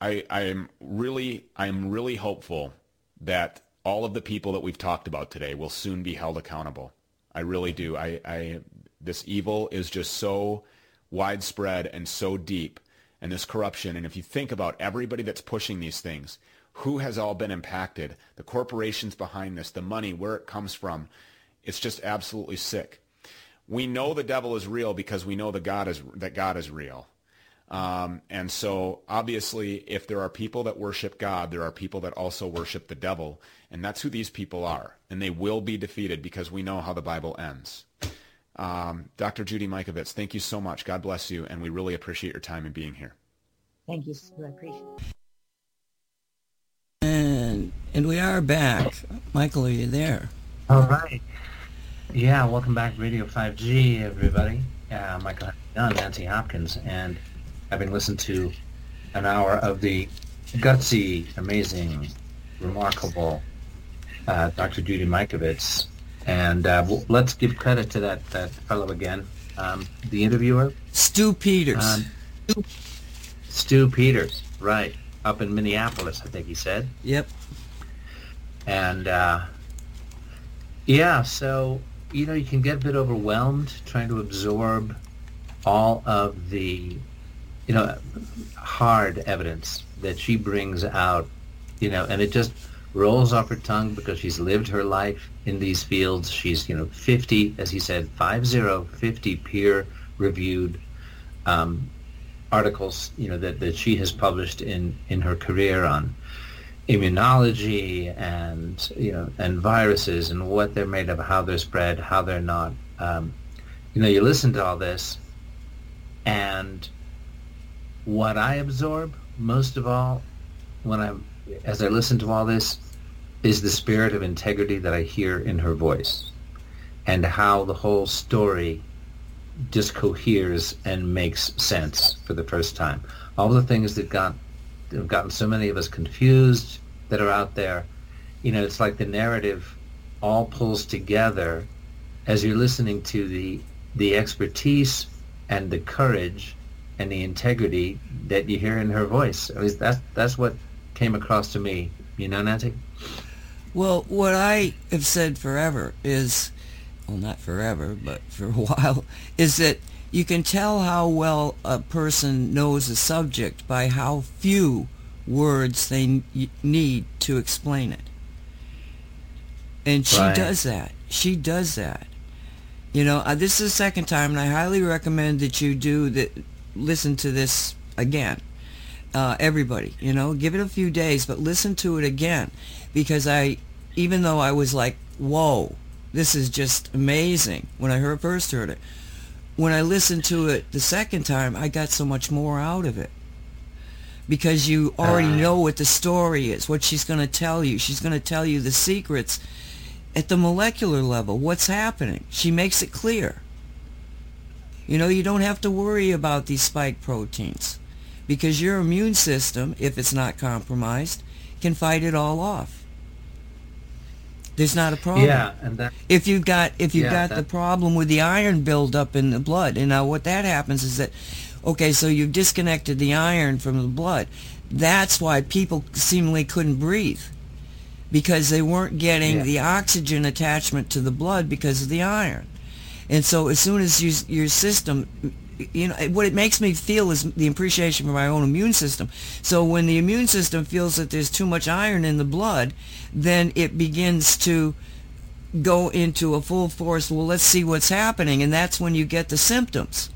I, I am really, I am really hopeful that all of the people that we've talked about today will soon be held accountable. I really do. I, I this evil is just so widespread and so deep, and this corruption. And if you think about everybody that's pushing these things, who has all been impacted? The corporations behind this, the money, where it comes from. It's just absolutely sick. We know the devil is real because we know the God is that God is real. Um, and so obviously, if there are people that worship God, there are people that also worship the devil. And that's who these people are. And they will be defeated because we know how the Bible ends. Um, Dr. Judy Mikovits, thank you so much. God bless you. And we really appreciate your time and being here. Thank you, Stew. I appreciate it. And, and we are back. Michael, are you there? All right. Yeah, welcome back Radio 5G, everybody. Uh, Michael Dunn, Nancy Hopkins, and having listened to an hour of the gutsy, amazing, remarkable uh, Dr. Judy Mikovits. And uh, let's give credit to that, that fellow again, um, the interviewer. Stew Peters. Um, Stew Peters, right, up in Minneapolis, I think he said. Yep. And uh, yeah, so, you know, you can get a bit overwhelmed trying to absorb all of the, you know, hard evidence that she brings out, you know, and it just rolls off her tongue because she's lived her life in these fields. She's, you know, 50, as he said, 50, 50 peer-reviewed um, articles, you know, that, that she has published in, in her career on immunology and, you know, and viruses and what they're made of, how they're spread, how they're not. Um, you know, you listen to all this and what I absorb most of all when I'm as I listen to all this is the spirit of integrity that I hear in her voice and how the whole story just coheres and makes sense for the first time. All the things that got have gotten so many of us confused that are out there, you know, it's like the narrative all pulls together as you're listening to the the expertise and the courage and the integrity that you hear in her voice. At least that's that's what came across to me. You know, Nancy? Well, what I have said forever is, well, not forever, but for a [LAUGHS] while, is that you can tell how well a person knows a subject by how few words they need to explain it. And she right. does that. she does that. You know, uh, this is the second time, and I highly recommend that you do that. Listen to this again, uh, everybody. You know, give it a few days, but listen to it again, because I, even though I was like, "Whoa, this is just amazing," when I heard, first heard it, when I listened to it the second time, I got so much more out of it because you already Ah. know what the story is, what she's going to tell you. She's going to tell you the secrets at the molecular level, what's happening. She makes it clear. You know, you don't have to worry about these spike proteins because your immune system, if it's not compromised, can fight it all off. There's not a problem. Yeah, and that If you've got if you've Yeah, got the problem with the iron buildup in the blood, and now what that happens is that, okay, so you've disconnected the iron from the blood. That's why people seemingly couldn't breathe because they weren't getting Yeah. the oxygen attachment to the blood because of the iron. And so as soon as you, your system, you know, what it makes me feel is the appreciation for my own immune system. So when the immune system feels that there's too much iron in the blood, then it begins to go into a full force, well, let's see what's happening. And that's when you get the symptoms.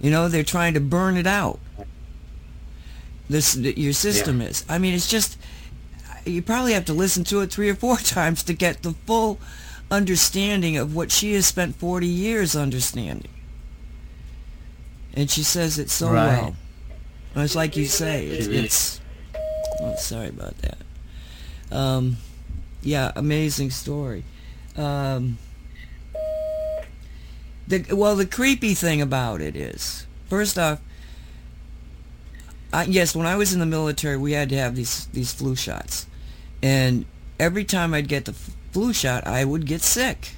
You know, they're trying to burn it out. This, your system is. I mean, it's just, you probably have to listen to it three or four [LAUGHS] times to get the full understanding of what she has spent 40 years understanding. And she says it so Right. well. And It's like you say, it's, it's oh, sorry about that. Um, yeah, amazing story. Um, the well, the creepy thing about it is, first off, I, yes, when I was in the military, we had to have these these flu shots, and every time I'd get the f- flu shot, I would get sick.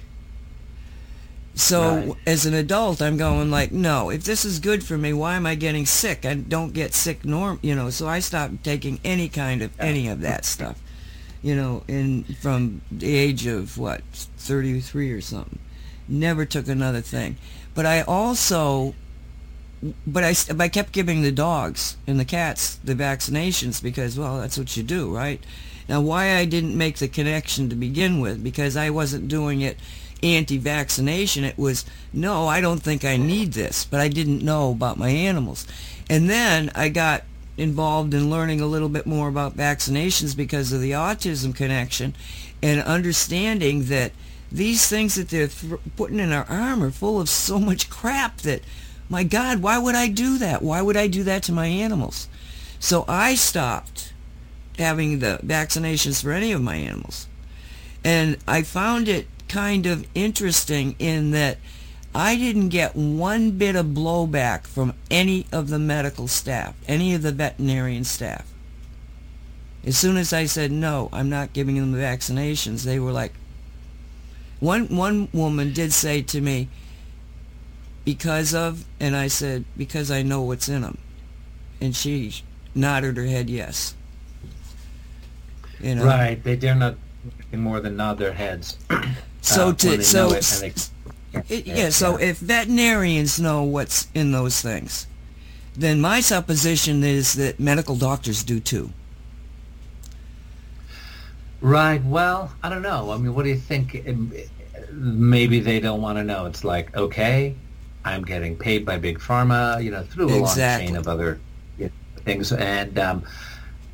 So Right. as an adult, I'm going like, no, if this is good for me, why am I getting sick? I don't get sick norm, you know. So I stopped taking any kind of any of that stuff, you know, in from the age of what 33 or something. Never took another thing, but I also but I, but I kept giving the dogs and the cats the vaccinations because, well, that's what you do, right? Now, why I didn't make the connection to begin with, because I wasn't doing it anti-vaccination. It was, no, I don't think I need this, but I didn't know about my animals. And then I got involved in learning a little bit more about vaccinations because of the autism connection and understanding that these things that they're th- putting in our arm are full of so much crap that my God, why would I do that? Why would I do that to my animals? So I stopped having the vaccinations for any of my animals. And I found it kind of interesting in that I didn't get one bit of blowback from any of the medical staff, any of the veterinarian staff. As soon as I said, no, I'm not giving them the vaccinations, they were like, one, one woman did say to me, because of, and I said, because I know what's in them. And she nodded her head yes. You know? right, they dare not more than nod their heads. [COUGHS] So uh, to so know it, it, yeah, so if veterinarians know what's in those things, then my supposition is that medical doctors do too. Right. Well, I don't know. I mean, what do you think? Maybe they don't want to know. It's like, okay, I'm getting paid by big pharma, you know, through a Exactly. long chain of other you know, things, and um,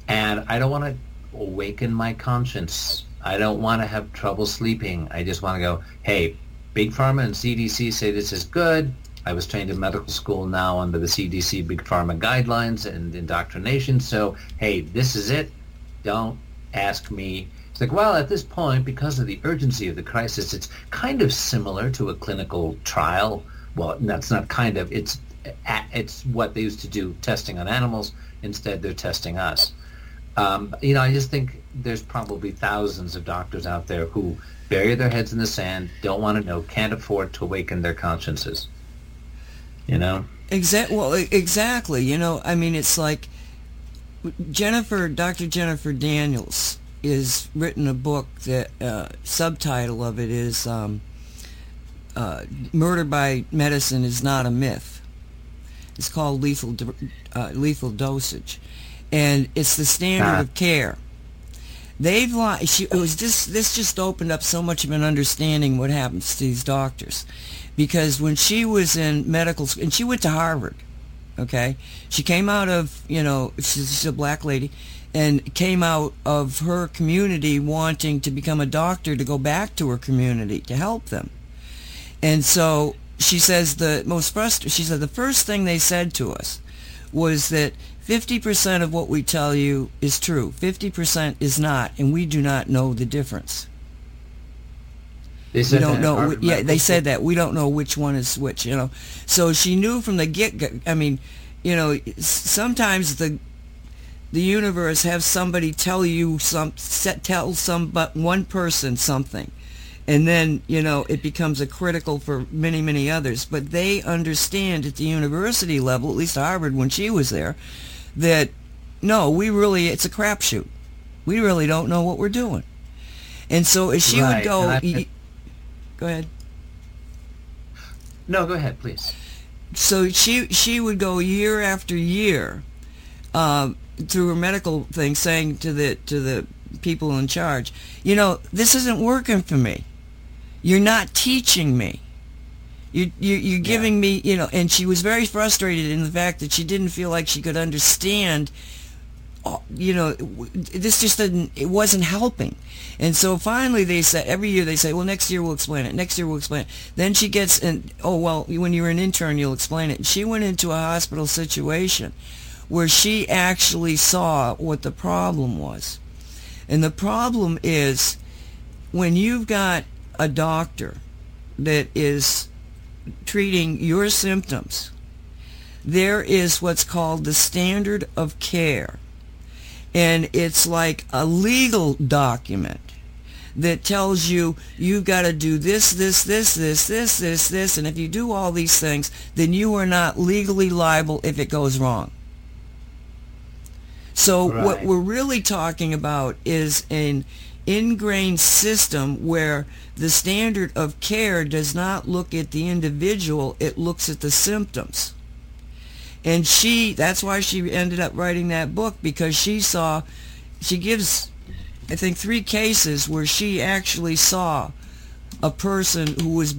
and I don't want to awaken my conscience. I don't want to have trouble sleeping. I just want to go, hey, big pharma and CDC say this is good. I was trained in medical school now under the CDC big pharma guidelines and indoctrination. So, hey, this is it. Don't ask me. It's like, well, at this point, because of the urgency of the crisis, it's kind of similar to a clinical trial. Well, that's not kind of. It's it's what they used to do testing on animals. Instead, they're testing us. Um, you know, I just think there's probably thousands of doctors out there who bury their heads in the sand, don't want to know, can't afford to awaken their consciences. You know? Exactly. Well, exactly. You know, I mean, it's like Jennifer, Dr. Jennifer Daniels, is written a book that uh, subtitle of it is um, uh, "Murder by Medicine is Not a Myth." It's called Lethal uh, Lethal Dosage, and it's the standard Ah. of care. They've lied. She, it was just this just opened up so much of an understanding what happens to these doctors, because when she was in medical school and she went to Harvard, okay, she came out of you know she's, she's a black lady, and came out of her community wanting to become a doctor to go back to her community to help them. And so she says the most frustrating, she said the first thing they said to us was that 50% of what we tell you is true, 50% is not, and we do not know the difference. They said we don't that know. Harvard yeah, they said that. We don't know which one is which, you know. So she knew from the get-go. I mean, you know, sometimes the the universe have somebody tell you some set, tell some but one person something and then you know it becomes a critical for many many others but they understand at the university level at least harvard when she was there that no we really it's a crapshoot we really don't know what we're doing and so as she would go I- y- go ahead No, go ahead, please. so she she would go year after year um, through her medical thing, saying to the to the people in charge, you know, this isn't working for me. You're not teaching me. You you you're giving me, you know, and she was very frustrated in the fact that she didn't feel like she could understand. uh, You know, this just didn't. It wasn't helping, and so finally they said every year they say, well, next year we'll explain it. Next year we'll explain it. Then she gets and oh well, when you're an intern, you'll explain it. She went into a hospital situation where she actually saw what the problem was. And the problem is when you've got a doctor that is treating your symptoms, there is what's called the standard of care. And it's like a legal document that tells you you've got to do this, this, this, this, this, this, this, and if you do all these things, then you are not legally liable if it goes wrong. So what we're really talking about is an ingrained system where the standard of care does not look at the individual, it looks at the symptoms. And she, that's why she ended up writing that book because she saw, she gives, I think, three cases where she actually saw a person who was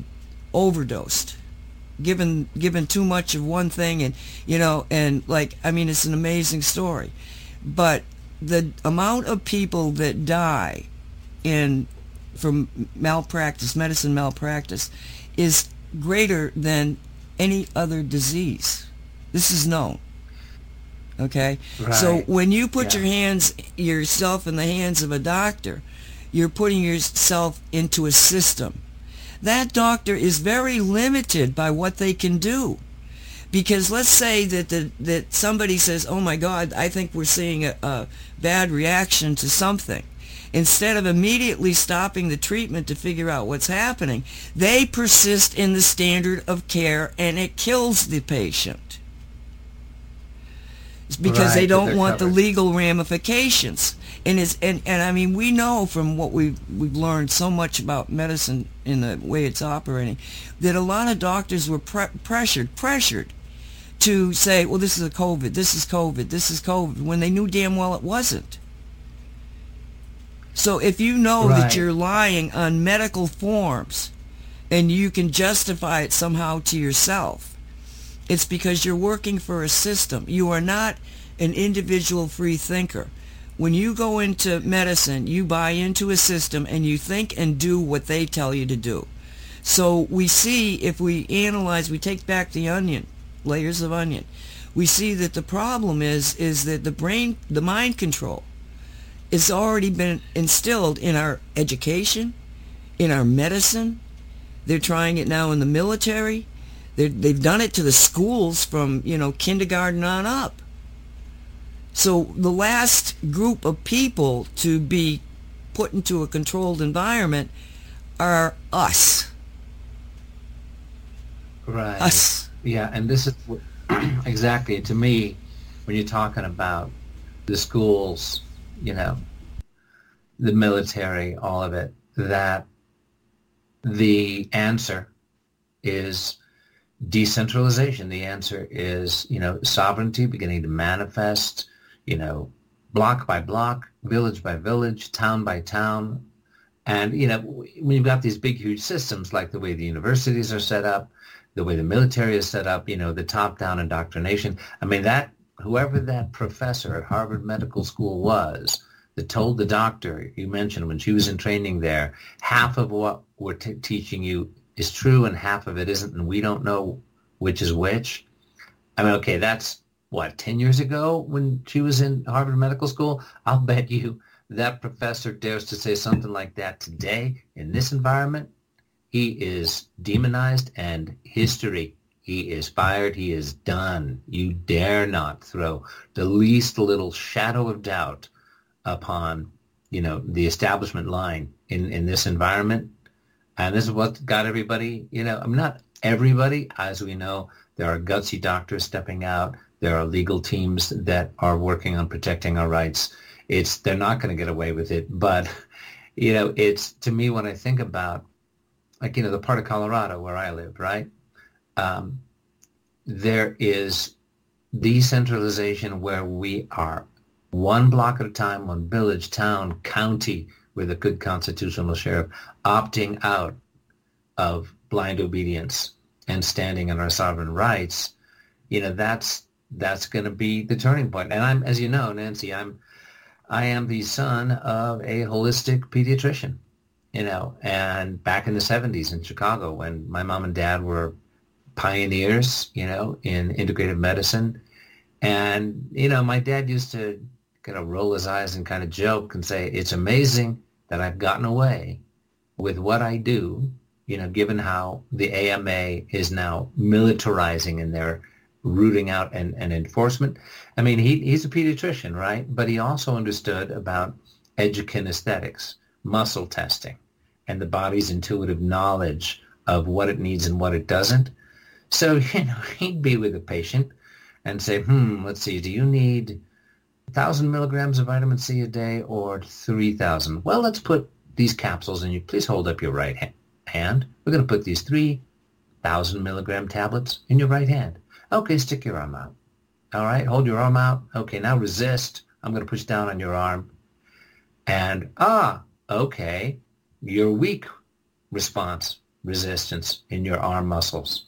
overdosed given given too much of one thing and you know and like i mean it's an amazing story but the amount of people that die in from malpractice medicine malpractice is greater than any other disease. This is known okay? So when you put Yeah. your hands yourself in the hands of a doctor you're putting yourself into a system. That doctor is very limited by what they can do. Because let's say that the, that somebody says oh my god i think we're seeing a, a bad reaction to something instead of immediately stopping the treatment to figure out what's happening they persist in the standard of care and it kills the patient. It's because they don't want the legal ramifications. And it's and, and i mean we know from what we've we've learned so much about medicine in the way it's operating that a lot of doctors were pre- pressured pressured to say well this is a covid this is covid this is covid when they knew damn well it wasn't so if you know that you're lying on medical forms and you can justify it somehow to yourself. It's because you're working for a system. You are not an individual free thinker. When you go into medicine, you buy into a system and you think and do what they tell you to do. So we see, if we analyze, we take back the onion, layers of onion, we see that the problem is, is that the brain, the mind control, has already been instilled in our education, in our medicine. They're trying it now in the military. They're, they've done it to the schools from, you know, kindergarten on up. So the last group of people to be put into a controlled environment are us. Right. Us. Yeah, and this is what- [CLEARS THROAT] exactly to me when you're talking about the schools, you know, the military, all of it, that the answer is decentralization. The answer is, you know, sovereignty beginning to manifest, you know, block by block, village by village, town by town. And, you know, when you've got these big, huge systems like the way the universities are set up, the way the military is set up, you know, the top-down indoctrination. I mean, that whoever that professor at Harvard Medical School was that told the doctor you mentioned when she was in training there, half of what we're t- teaching you is true and half of it isn't, and we don't know which is which. I mean, okay, that's what, 10 years ago when she was in Harvard Medical School? I'll bet you that professor dares to say something like that today in this environment. He is demonized and history he is fired. He is done. You dare not throw the least little shadow of doubt upon, you know, the establishment line in, in this environment. And this is what got everybody, you know, I'm not everybody. As we know, there are gutsy doctors stepping out. There are legal teams that are working on protecting our rights. It's, they're not going to get away with it. But, you know, it's, to me, when I think about, like, you know, the part of Colorado where I live, right? Um, there is decentralization where we are one block at a time, one village, town, county with a good constitutional sheriff opting out of blind obedience and standing on our sovereign rights, you know, that's that's going to be the turning point. And I'm, as you know, Nancy, I'm I am the son of a holistic pediatrician, you know, and back in the 70s in Chicago when my mom and dad were pioneers, you know, in integrative medicine. And, you know, my dad used to kind of roll his eyes and kind of joke and say, it's amazing that I've gotten away with what I do, you know, given how the AMA is now militarizing in their rooting out and, and enforcement. I mean, he, he's a pediatrician, right? But he also understood about edukinesthetics, muscle testing, and the body's intuitive knowledge of what it needs and what it doesn't. So, [LAUGHS] you know, he'd be with a patient and say, hmm, let's see, do you need 1,000 milligrams of vitamin C a day or 3,000? Well, let's put these capsules in you. Please hold up your right ha- hand. We're going to put these 3,000 milligram tablets in your right hand. Okay, stick your arm out. All right, hold your arm out. Okay, now resist. I'm going to push down on your arm. And, ah, okay, you're weak response, resistance in your arm muscles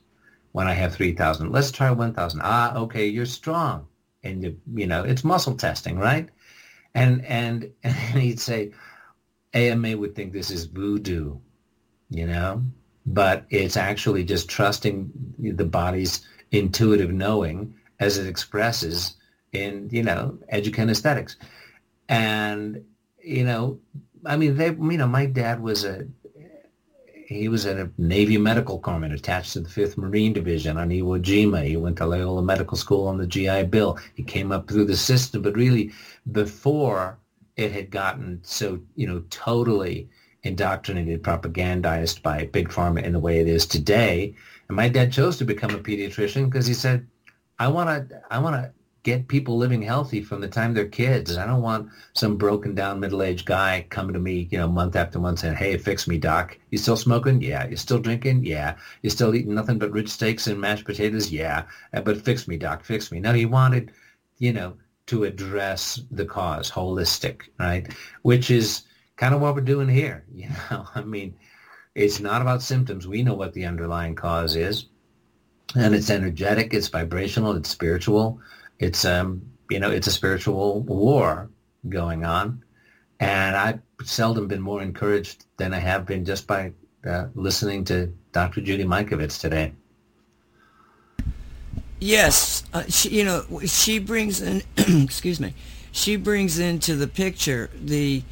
when I have 3,000. Let's try 1,000. Ah, okay, you're strong. And, you, you know, it's muscle testing, right? And, and, [LAUGHS] and he'd say, AMA would think this is voodoo, you know, but it's actually just trusting the body's intuitive knowing as it expresses in, you know, edukinesthetics. And, you know, I mean, they, you know, my dad was a he was at a Navy Medical Corpsman attached to the 5th Marine Division on Iwo Jima. He went to Loyola Medical School on the GI Bill. He came up through the system, but really before it had gotten so, you know, totally indoctrinated, propagandized by Big Pharma in the way it is today. And my dad chose to become a pediatrician because he said, I want to, I want to get people living healthy from the time they're kids. I don't want some broken down middle-aged guy coming to me, you know, month after month saying, hey, fix me, doc. You still smoking? Yeah. You still drinking? Yeah. You still eating nothing but rich steaks and mashed potatoes? Yeah. Uh, but fix me, doc, fix me. No, he wanted, you know, to address the cause, holistic, right? Which is kind of what we're doing here. [LAUGHS] You know, I mean, it's not about symptoms. We know what the underlying cause is. And it's energetic, it's vibrational, it's spiritual it's um you know it's a spiritual war going on, and I've seldom been more encouraged than I have been just by uh, listening to Dr. Judy Mikovits today. Yes, uh, she, you know she brings in [CLEARS THROAT] excuse me, she brings into the picture the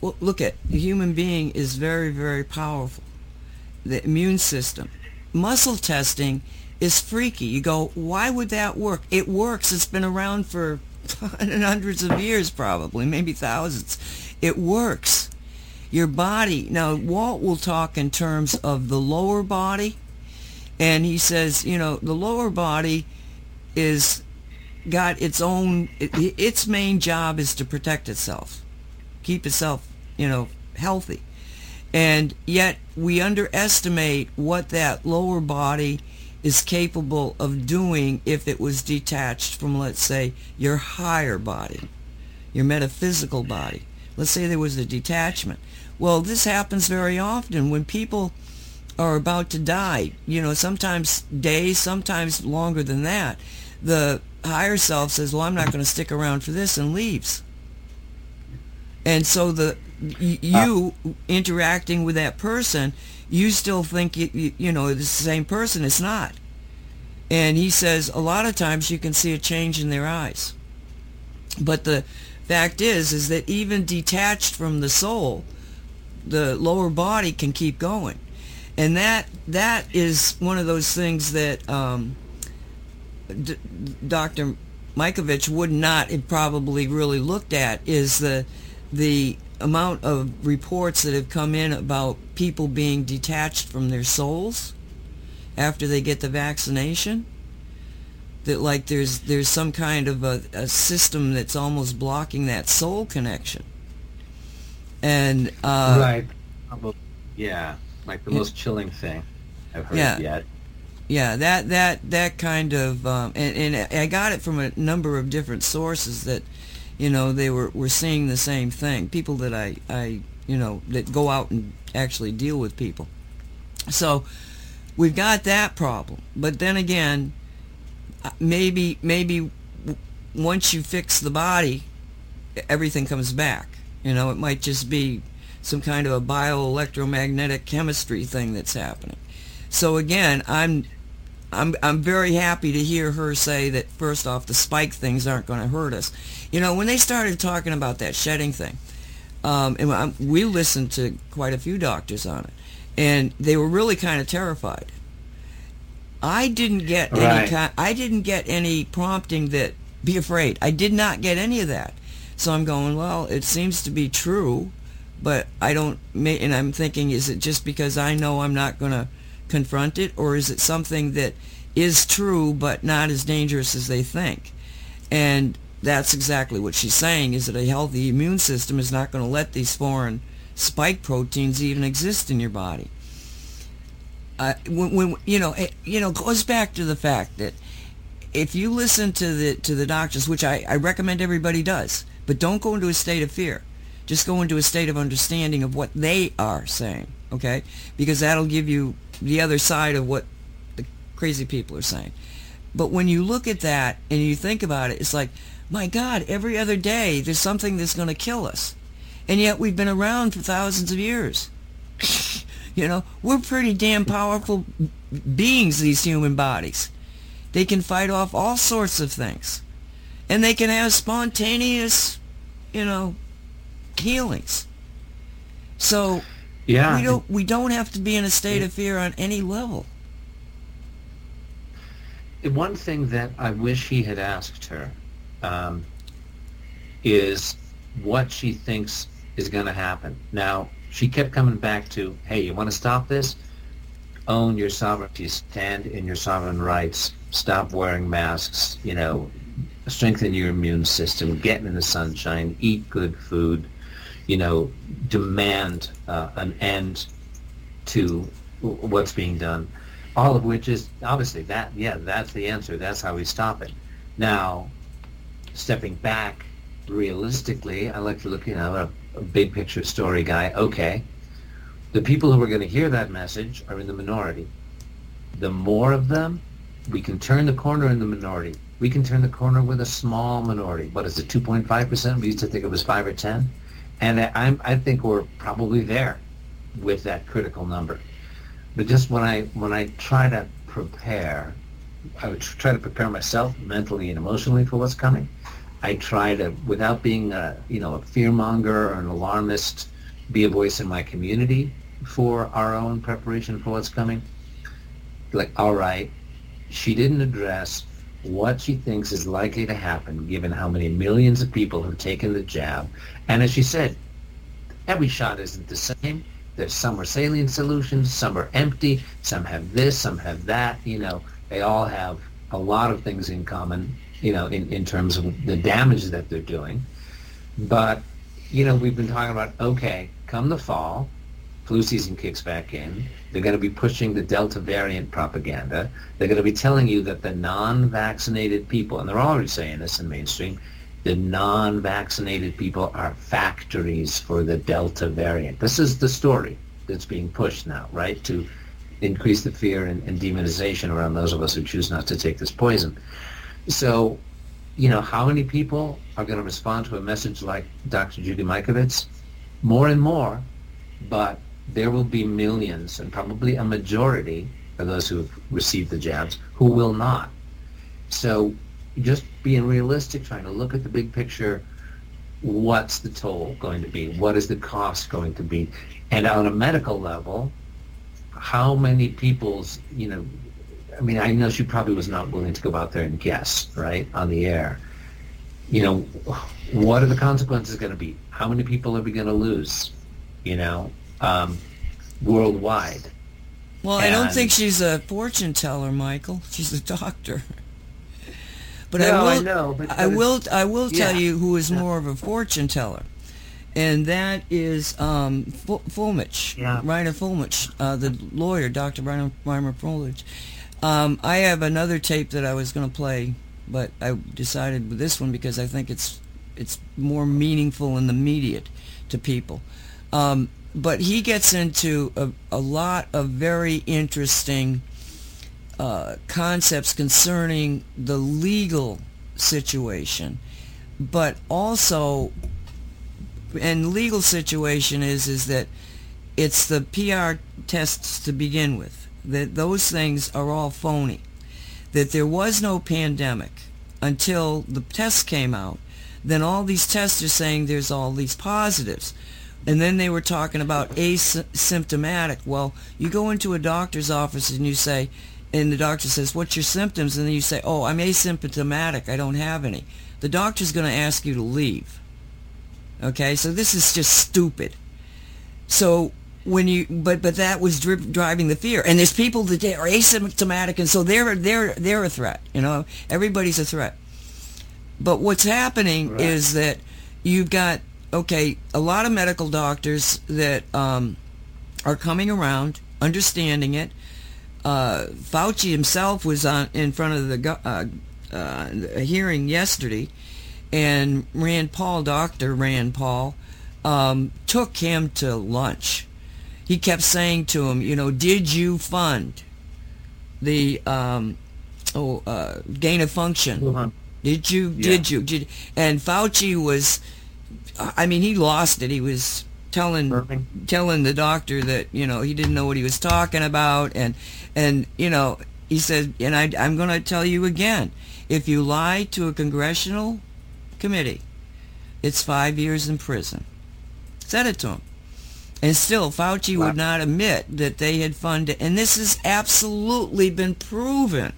look at the human being is very very powerful. The immune system, muscle testing is freaky. You go, why would that work? It works. It's been around for [LAUGHS] hundreds of years probably, maybe thousands. It works. Your body, now Walt will talk in terms of the lower body, and he says, you know, the lower body is got its own, it, its main job is to protect itself, keep itself, you know, healthy. And yet we underestimate what that lower body is capable of doing if it was detached from, let's say, your higher body. your metaphysical body. Let's say there was a detachment. Well, this happens very often when people are about to die, you know, sometimes days, sometimes longer than that. The higher self says, well, I'm not going to stick around for this and leaves. And so the you uh, interacting with that person, you still think you, you know it's the same person. It's not. And he says a lot of times you can see a change in their eyes. But the fact is, is that even detached from the soul, the lower body can keep going. And that that is one of those things that um, D- Dr. Mikovits would not have probably really looked at is the the amount of reports that have come in about people being detached from their souls after they get the vaccination that like there's there's some kind of a, a system that's almost blocking that soul connection. And uh, right. Yeah. Like the most chilling thing i've heard yeah. yet. Yeah that that that kind of um, and, and i got it from a number of different sources that you know they were were seeing the same thing. People that i i you know that go out and actually deal with people. So we've got that problem. But then again uh, maybe maybe once you fix the body everything comes back. You know it might just be some kind of a bioelectromagnetic chemistry thing that's happening. So again i'm I'm I'm very happy to hear her say that first off the spike things aren't going to hurt us. You know, when they started talking about that shedding thing, um, and I'm, we listened to quite a few doctors on it, and they were really kind of terrified. I didn't get right. any I didn't get any prompting that be afraid. I did not get any of that. So I'm going, well, it seems to be true, but I don't and I'm thinking is it just because I know I'm not going to confront it, or is it something that is true but not as dangerous as they think? And that's exactly what she's saying, is that a healthy immune system is not going to let these foreign spike proteins even exist in your body. Uh, when, when you know, it, you know, goes back to the fact that if you listen to the to the doctors, which I, I recommend everybody does, but don't go into a state of fear. Just go into a state of understanding of what they are saying, okay? Because that'll give you the other side of what the crazy people are saying. But when you look at that and you think about it, it's like, my God, every other day there's something that's going to kill us. And yet we've been around for thousands of years. [LAUGHS] you know, we're pretty damn powerful beings, these human bodies. They can fight off all sorts of things. And they can have spontaneous, you know, healings. So yeah. We don't we don't have to be in a state of fear on any level. One thing that I wish he had asked her um, is what she thinks is going to happen. Now, she kept coming back to, hey, you want to stop this? Own your sovereignty, stand in your sovereign rights, stop wearing masks, you know, strengthen your immune system, get in the sunshine, eat good food, you know, demand uh, an end to what's being done. All of which is obviously that, yeah, that's the answer. That's how we stop it. Now, stepping back realistically, I like to look, you know, a, a big picture story guy. Okay, the people who are going to hear that message are in the minority. The more of them, we can turn the corner in the minority. We can turn the corner with a small minority. What is it, 2.5%? We used to think it was 5 or 10 and I, I think we're probably there with that critical number. But just when I when I try to prepare, I would try to prepare myself mentally and emotionally for what's coming. I try to, without being a you know a fearmonger or an alarmist, be a voice in my community for our own preparation for what's coming. Like, all right, she didn't address what she thinks is likely to happen given how many millions of people have taken the jab. And as she said, every shot isn't the same. There's some are saline solutions, some are empty, some have this, some have that. You know, they all have a lot of things in common, you know, in, in terms of the damage that they're doing. But, you know, we've been talking about, okay, come the fall, flu season kicks back in. They're going to be pushing the Delta variant propaganda. They're going to be telling you that the non-vaccinated people, and they're already saying this in mainstream, the non-vaccinated people are factories for the Delta variant. This is the story that's being pushed now, right? To increase the fear and, and demonization around those of us who choose not to take this poison. So, you know, how many people are going to respond to a message like Dr. Judy Mikovits? More and more, but there will be millions and probably a majority of those who have received the jabs who will not. So just being realistic, trying to look at the big picture, what's the toll going to be? What is the cost going to be? And on a medical level, how many people's, you know, I mean, I know she probably was not willing to go out there and guess, right, on the air. You know, what are the consequences going to be? How many people are we going to lose, you know, um, worldwide? Well, I don't think she's a fortune teller, Michael. She's a doctor. But no, I will, I know, but- I will, I will tell Yeah. you who is more of a fortune teller, and that is um, Fu- Fuellmich, Yeah. Reiner Fuellmich, uh, the lawyer, Dr. Reiner, Reiner Fuellmich. Um, I have another tape that I was going to play, but I decided with this one because I think it's it's more meaningful and immediate to people. Um, but he gets into a, a lot of very interesting uh, concepts concerning the legal situation, but also, and legal situation is is that it's the PCR tests to begin with. That those things are all phony. That there was no pandemic until the tests came out. Then all these tests are saying there's all these positives. And then they were talking about asymptomatic. Well, you go into a doctor's office and you say, and the doctor says, what's your symptoms? And then you say, oh, I'm asymptomatic. I don't have any. The doctor's going to ask you to leave. Okay, so this is just stupid. So when you, but but that was dri- driving the fear. And there's people that are asymptomatic, and so they're they're they're a threat. You know, everybody's a threat. But what's happening Right. is that you've got okay a lot of medical doctors that um, are coming around, understanding it. Uh, Fauci himself was on in front of the uh, uh, hearing yesterday, and Rand Paul, Doctor Rand Paul, um, took him to lunch. He kept saying to him, you know, did you fund the um, oh uh, gain of function? Did you? Yeah. Did you? Did and Fauci was, I mean, he lost it. He was telling Burping. telling the doctor that you know he didn't know what he was talking about, and and you know he said, and I, I'm going to tell you again, if you lie to a congressional committee, it's five years in prison. Said it to him. And still, Fauci Wow. would not admit that they had funded, and this has absolutely been proven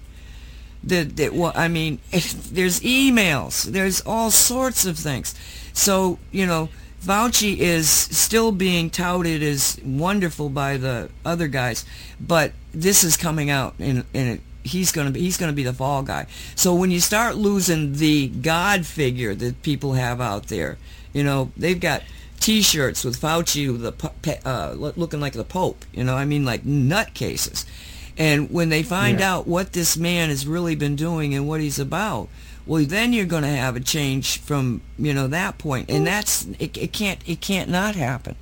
that that well, I mean, [LAUGHS] there's emails, there's all sorts of things. So you know, Fauci is still being touted as wonderful by the other guys, but this is coming out, in, and he's gonna be he's gonna be the fall guy. So when you start losing the God figure that people have out there, you know, they've got. T-shirts with Fauci, the uh, looking like the Pope. You know, I mean, like nutcases. And when they find Yeah. out what this man has really been doing and what he's about, well, then you're going to have a change from you know that point. point, and that's it, it. Can't it can't not happen.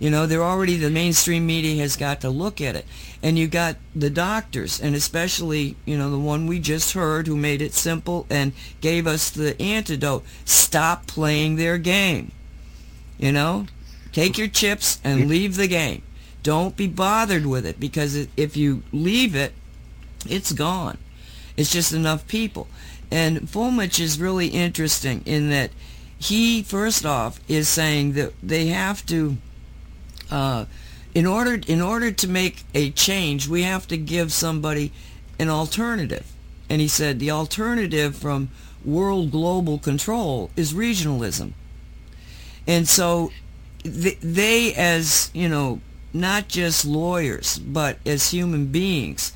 You know, they're already the mainstream media has got to look at it, and you got the doctors, and especially you know the one we just heard who made it simple and gave us the antidote. Stop playing their game. You know, take your chips and leave the game. Don't be bothered with it because if you leave it, it's gone. It's just enough people. And Fuellmich is really interesting in that he, first off, is saying that they have to, uh, in order in order to make a change, we have to give somebody an alternative. And he said the alternative from world global control is regionalism. And so th- they, as, you know, not just lawyers, but as human beings,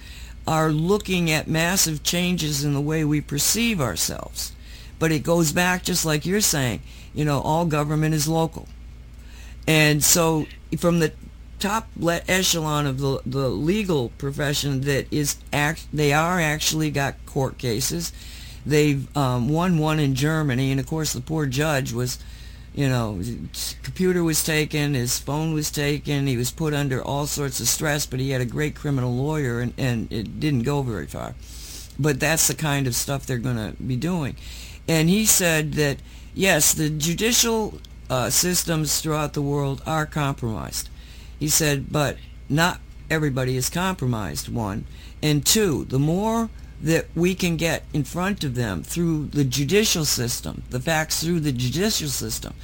are looking at massive changes in the way we perceive ourselves. But it goes back, just like you're saying, you know, all government is local. And so from the top echelon of the, the legal profession that is act, they are actually got court cases. they've um, won one in Germany, and of course the poor judge was, you know, computer was taken, his phone was taken, he was put under all sorts of stress, but he had a great criminal lawyer, and, and it didn't go very far. But that's the kind of stuff they're going to be doing. And he said that, yes, the judicial uh, systems throughout the world are compromised. He said, but not everybody is compromised, one. And two, the more that we can get in front of them through the judicial system, the facts through the judicial system,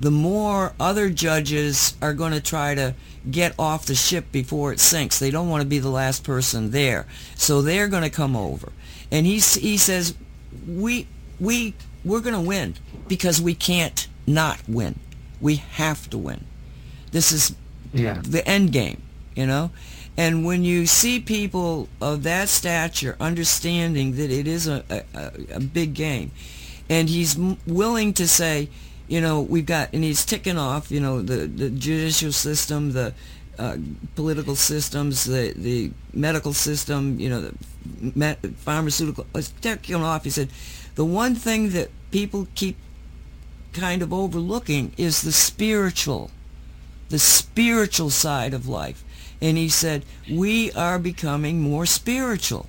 the more other judges are going to try to get off the ship before it sinks. They don't want to be the last person there. So they're going to come over. And he, he says, we, we, we're going to win because we can't not win. We have to win. This is yeah. the end game, you know? And when you see people of that stature understanding that it is a, a, a big game, and he's willing to say, you know, we've got, and he's ticking off, you know, the, the judicial system, the uh, political systems, the, the medical system, you know, the met, pharmaceutical, uh, ticking off. He said, the one thing that people keep kind of overlooking is the spiritual, the spiritual side of life and he said, we are becoming more spiritual.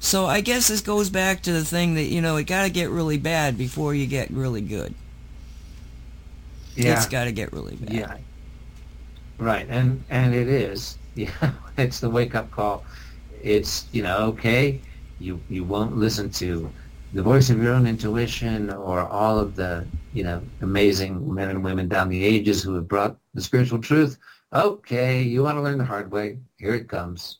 So I guess this goes back to the thing that, you know, it got to get really bad before you get really good. Yeah. It's got to get really bad. Yeah. Right. And, and it is. [LAUGHS] Yeah. It's the wake up call. It's, you know, okay, you, you won't listen to the voice of your own intuition or all of the, you know, amazing men and women down the ages who have brought the spiritual truth okay, you want to learn the hard way? Here it comes.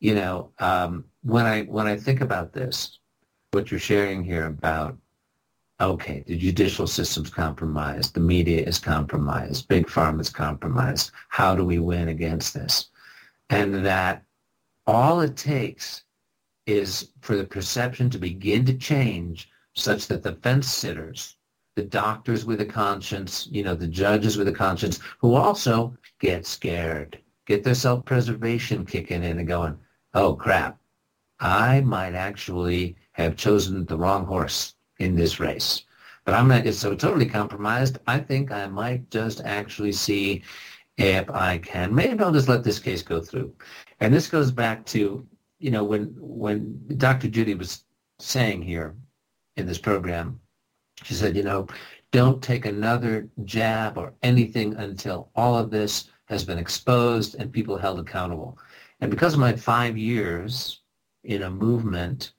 You know, um, when I when I think about this, what you're sharing here about, okay, the judicial system's compromised, the media is compromised, big pharma is compromised. How do we win against this? And that all it takes is for the perception to begin to change such that the fence sitters the doctors with a conscience, you know, the judges with a conscience, who also get scared, get their self-preservation kicking in and going, oh crap, I might actually have chosen the wrong horse in this race. But I'm not so totally compromised. I think I might just actually see if I can. Maybe I'll just let this case go through. And this goes back to, you know, when when Dr. Judy was saying here in this program she said, you know, don't take another jab or anything until all of this has been exposed and people held accountable. And because of my five years in a movement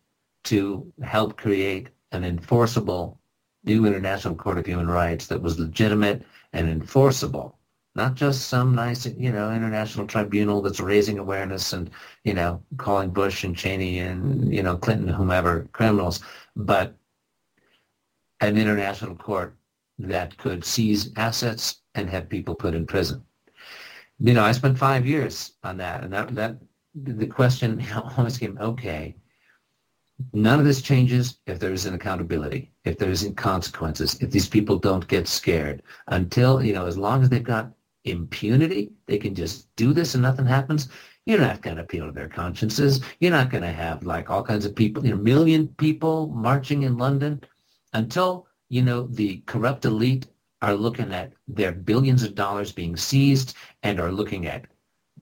to help create an enforceable new International Court of Human Rights that was legitimate and enforceable, not just some nice, you know, international tribunal that's raising awareness and, you know, calling Bush and Cheney and, you know, Clinton, whomever criminals, but an international court that could seize assets and have people put in prison. You know, I spent five years on that, and that, that the question [LAUGHS] always came, okay, none of this changes if there isn't accountability, if there isn't consequences, if these people don't get scared. Until, you know, as long as they've got impunity, they can just do this and nothing happens. You're not going to appeal to their consciences. You're not going to have like all kinds of people, you know, million people marching in London until, you know, the corrupt elite are looking at their billions of dollars being seized and are looking at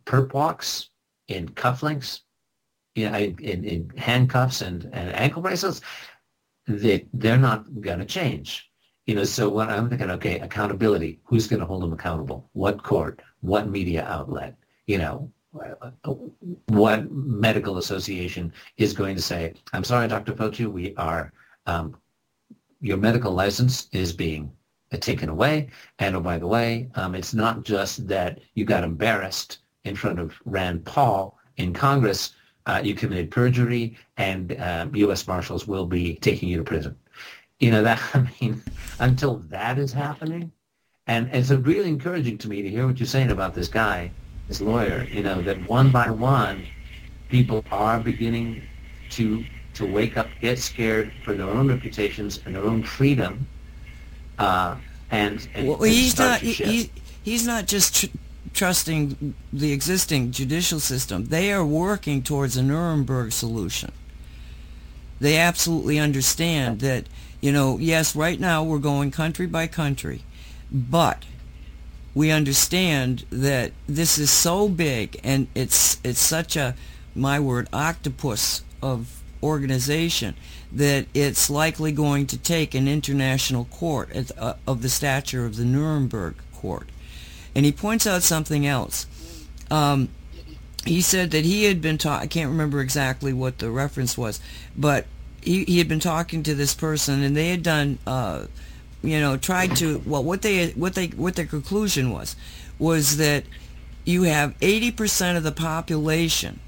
perp walks in cufflinks, you know, in, in handcuffs and, and ankle bracelets, they, they're not going to change. You know, so when I'm thinking, okay, accountability, who's going to hold them accountable? What court? What media outlet? You know, what medical association is going to say, I'm sorry, Dr. Fauci, we are um, your medical license is being taken away. And oh, by the way, um, it's not just that you got embarrassed in front of Rand Paul in Congress. Uh, you committed perjury, and U.S. Marshals will be taking you to prison. You know [LAUGHS] that. I mean, until that is happening, and it's really encouraging to me to hear what you're saying about this guy, this lawyer. You know that one by one, people are beginning to to wake up, get scared for their own reputations and their own freedom, uh, and, and, well, and he's not he, he's not just tr- trusting the existing judicial system. They are working towards a Nuremberg solution. They absolutely understand that, you know, yes, right now we're going country by country, but we understand that this is so big and it's it's such a my word octopus of organization that it's likely going to take an international court uh, of the stature of the Nuremberg court. And he points out something else. Um, he said that he had been taught, I can't remember exactly what the reference was, but he, he had been talking to this person and they had done, uh, you know, tried to, well, what they, what they, what their conclusion was, was that you have 80% of the population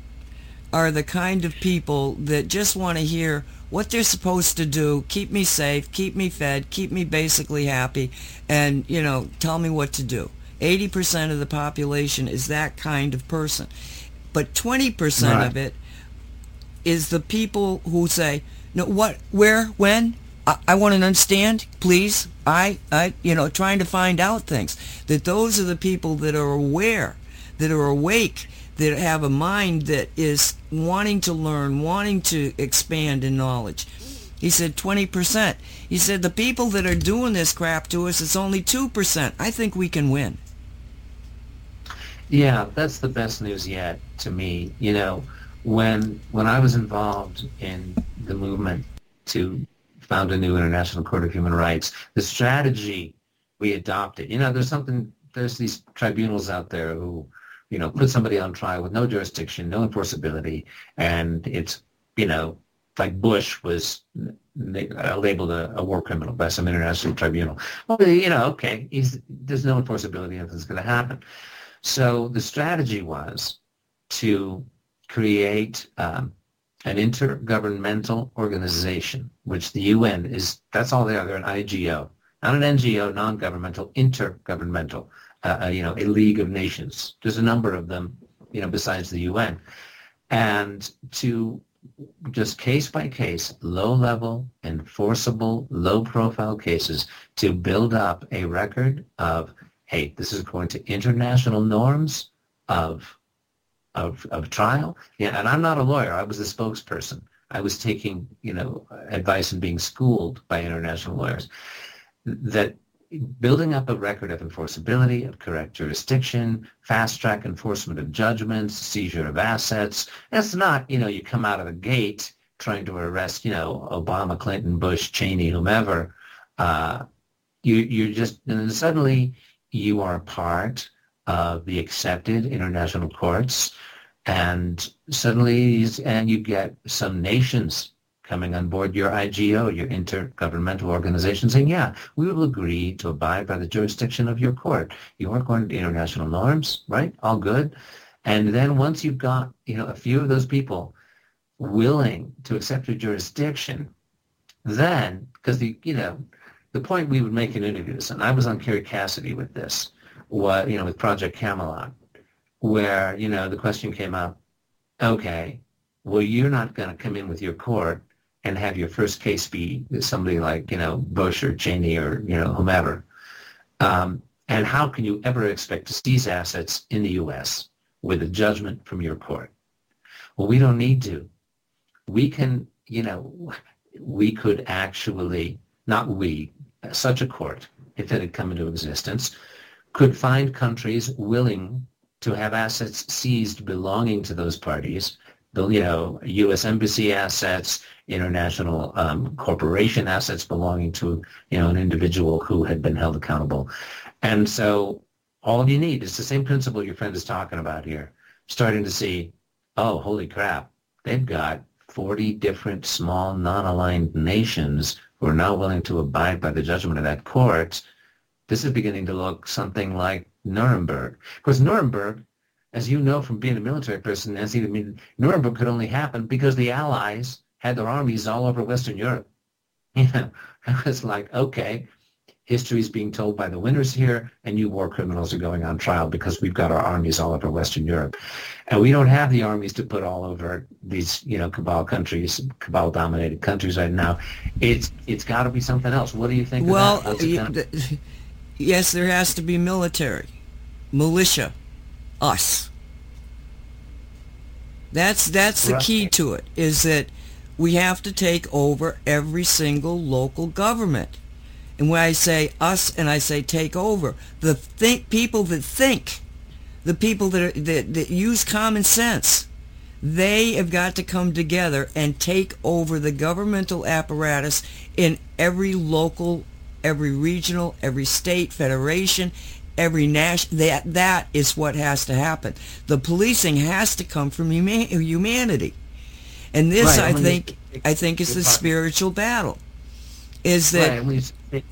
are the kind of people that just want to hear what they're supposed to do, keep me safe, keep me fed, keep me basically happy, and, you know, tell me what to do. 80% of the population is that kind of person. But 20% right. of it is the people who say, no, what, where, when? I, I want to understand, please. I, I, you know, trying to find out things. That those are the people that are aware, that are awake, that have a mind that is wanting to learn, wanting to expand in knowledge. He said 20%. He said the people that are doing this crap to us, it's only 2%. I think we can win. Yeah, that's the best news yet to me. You know, when when I was involved in the movement to found a new International Court of Human Rights, the strategy we adopted, you know, there's something, there's these tribunals out there who, you know, put somebody on trial with no jurisdiction, no enforceability, and it's, you know, like Bush was labeled a, a, war criminal by some international tribunal. Well, you know, okay, there's no enforceability, nothing's going to happen. So the strategy was to create um, an intergovernmental organization, which the UN is, that's all they are, they're an IGO, not an NGO, non-governmental, intergovernmental, uh, uh, you know, a league of nations. There's a number of them, you know, besides the UN. And to just case by case, low level, enforceable, low profile cases to build up a record of hey, this is according to international norms of, of, of trial. Yeah, and I'm not a lawyer. I was a spokesperson. I was taking, you know, advice and being schooled by international lawyers. That building up a record of enforceability, of correct jurisdiction, fast-track enforcement of judgments, seizure of assets. It's not, you know, you come out of the gate trying to arrest, you know, Obama, Clinton, Bush, Cheney, whomever. Uh, you, you're just, and suddenly you are a part of the accepted international courts, and suddenly, and you get some nations coming on board your IGO, your intergovernmental organization, saying, yeah, we will agree to abide by the jurisdiction of your court. You are according to international norms, right? All good. And then once you've got, you know, a few of those people willing to accept your jurisdiction, then, because the, you know, the point we would make in interviews, and I was on Kerry Cassidy with this, what you know, with Project Camelot, where you know the question came up, okay, well you're not going to come in with your court and have your first case be somebody like you know Bush or Cheney or you know whomever, um, and how can you ever expect to seize assets in the U.S. with a judgment from your court? Well, we don't need to. We can, you know, we could actually, not we, such a court, if it had come into existence, could find countries willing to have assets seized belonging to those parties, you know, U.S. embassy assets, international um, corporation assets belonging to, you know, an individual who had been held accountable. And so all you need is the same principle your friend is talking about here, starting to see, oh, holy crap, they've got 40 different small non-aligned nations who are now willing to abide by the judgment of that court, this is beginning to look something like Nuremberg. Of course, Nuremberg, as you know from being a military person, Nancy, I mean, Nuremberg could only happen because the Allies had their armies all over Western Europe. [LAUGHS] You know, it was like, okay, history is being told by the winners here, and you war criminals are going on trial because we've got our armies all over Western Europe. And we don't have the armies to put all over these, you know, cabal countries, cabal-dominated countries right now. It's it's got to be something else. What do you think well, uh, [LAUGHS] yes, there has to be military, militia, us. That's that's the right. key to it. Is that we have to take over every single local government. And when I say us and I say take over, the think, people that think, the people that, are, that, that use common sense, they have got to come together and take over the governmental apparatus in every local, every regional, every state, federation, every national. That, that is what has to happen. The policing has to come from huma- humanity. And this, Right, I think, you- I think is the spiritual battle. Is that, Right, you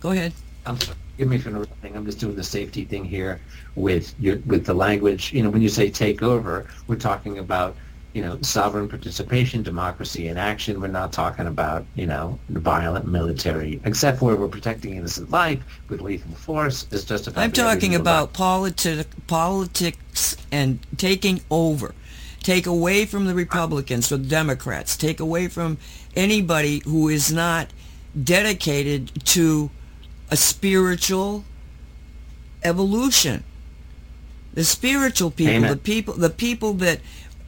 go ahead. I'm sorry, Give me for interrupting. I'm just doing the safety thing here with your with the language. You know, when you say take over, we're talking about you know sovereign participation, democracy in action. We're not talking about you know violent military, except where we're protecting innocent life with lethal force. Is justified. I'm talking about politi- politics and taking over. Take away from the Republicans or the Democrats. Take away from anybody who is not dedicated to a spiritual evolution. The spiritual people, Amen. the people, the people that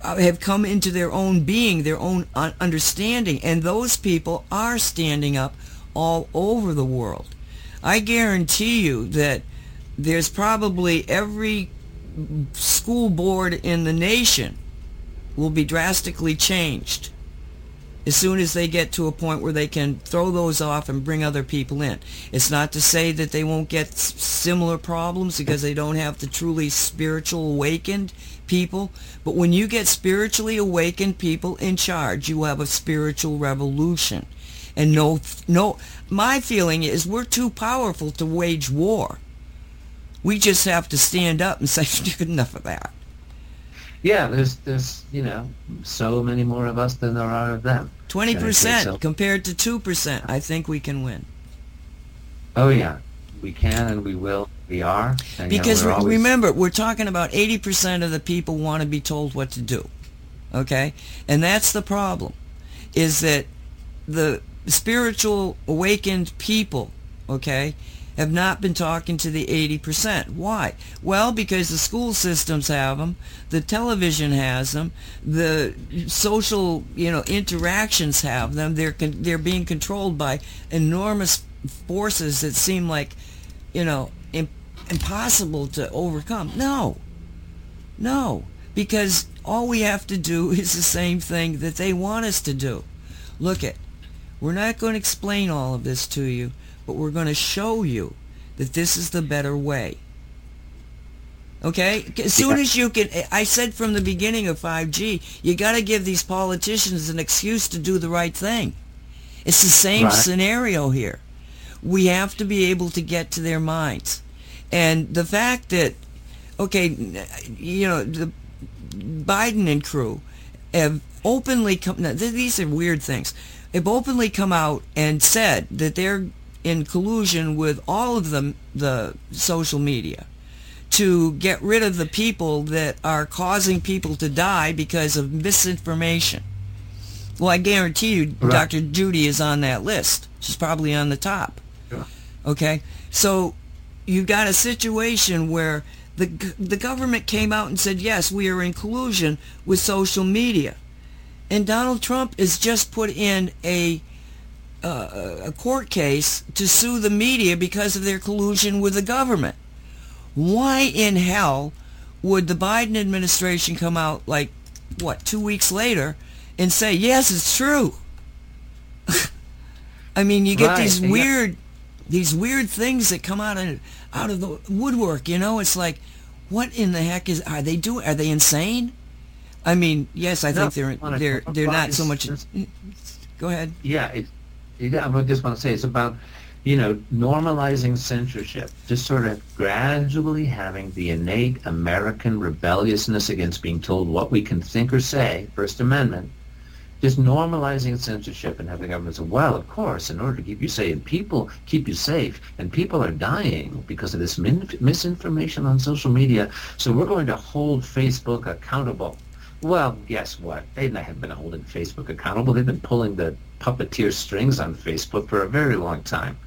uh, have come into their own being, their own understanding, and those people are standing up all over the world. I guarantee you that there's probably every school board in the nation will be drastically changed as soon as they get to a point where they can throw those off and bring other people in. It's not to say that they won't get similar problems because they don't have the truly spiritual awakened people, but when you get spiritually awakened people in charge, you have a spiritual revolution. And no no my feeling is we're too powerful to wage war. We just have to stand up and say good [LAUGHS] enough of that. Yeah, there's there's you know so many more of us than there are of them. Twenty Can I say percent compared to two percent. I think we can win. Oh yeah, we can and we will. We are. And, you know, Because we're always- remember, we're talking about 80% of the people want to be told what to do. Okay? And that's the problem, is that the spiritual awakened people, okay, have not been talking to the 80%. Why? Well, because the school systems have them, the television has them, the social, you know, interactions have them. They're con- they're being controlled by enormous forces that seem like, you know, im- impossible to overcome. No. No, because all we have to do [LAUGHS] is the same thing that they want us to do. Look it. We're not going to explain all of this to you, but we're going to show you that this is the better way. Okay? As soon as you can, I said from the beginning of 5G, you got to give these politicians an excuse to do the right thing. It's the same Right. scenario here. We have to be able to get to their minds. And the fact that, okay, you know, the Biden and crew have openly come, now, these are weird things, have openly come out and said that they're in collusion with all of the, the social media to get rid of the people that are causing people to die because of misinformation. Well, I guarantee you Right. Dr. Judy is on that list. She's probably on the top. Sure. Okay? So you've got a situation where the, the government came out and said, yes, we are in collusion with social media. And Donald Trump has just put in a, uh, a court case to sue the media because of their collusion with the government. Why in hell would the Biden administration come out like, what, two weeks later and say, yes, it's true? [LAUGHS] I mean, you get Right, these weird, these weird things that come out of out of the woodwork. You know, it's like, what in the heck is? Are they doing? Are they insane? I mean, yes, I No, think they're they're they're not so much. Go ahead. Yeah, it, yeah, I just want to say it's about, you know, normalizing censorship, just sort of gradually having the innate American rebelliousness against being told what we can think or say, First Amendment, just normalizing censorship and having the government say, well, of course, in order to keep you safe, people keep you safe, and people are dying because of this min- misinformation on social media, so we're going to hold Facebook accountable. Well, guess what? They haven't been holding Facebook accountable. They've been pulling the puppeteer strings on Facebook for a very long time.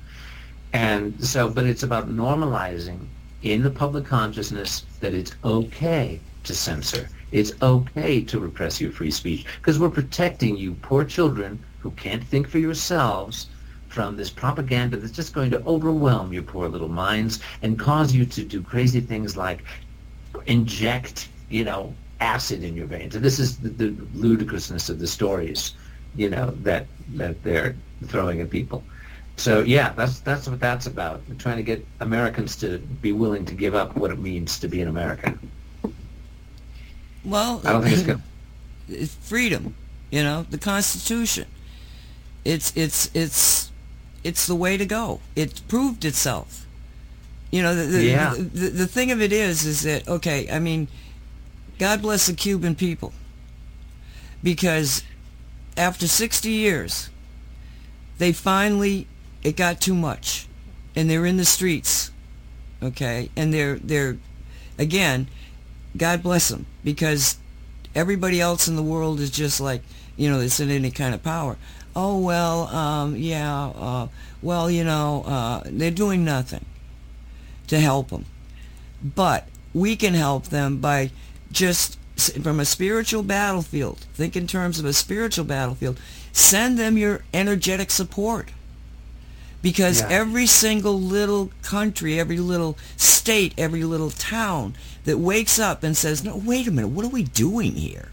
And so, but it's about normalizing in the public consciousness that it's okay to censor. It's okay to repress your free speech because we're protecting you, poor children who can't think for yourselves, from this propaganda that's just going to overwhelm your poor little minds and cause you to do crazy things like inject, you know, acid in your veins. And this is the, the ludicrousness of the stories, you know, that that they're throwing at people. So yeah, that's that's what that's about. Trying to get Americans to be willing to give up what it means to be an American. Well, I don't think it's [LAUGHS] good. It's freedom, you know, the Constitution. It's it's it's it's the way to go. It proved itself. You know, the the, Yeah. the, the, the thing of it is, is that okay? I mean, God bless the Cuban people, because after sixty years, they finally it got too much, and they're in the streets, okay, and they're they're again, God bless them because everybody else in the world is just like you know it's in any kind of power. Oh well, um, yeah, uh, well you know uh, they're doing nothing to help them, but we can help them by just from a spiritual battlefield. Think in terms of a spiritual battlefield. Send them your energetic support because Yeah. every single little country, every little state, every little town that wakes up and says, "No, wait a minute, what are we doing here?"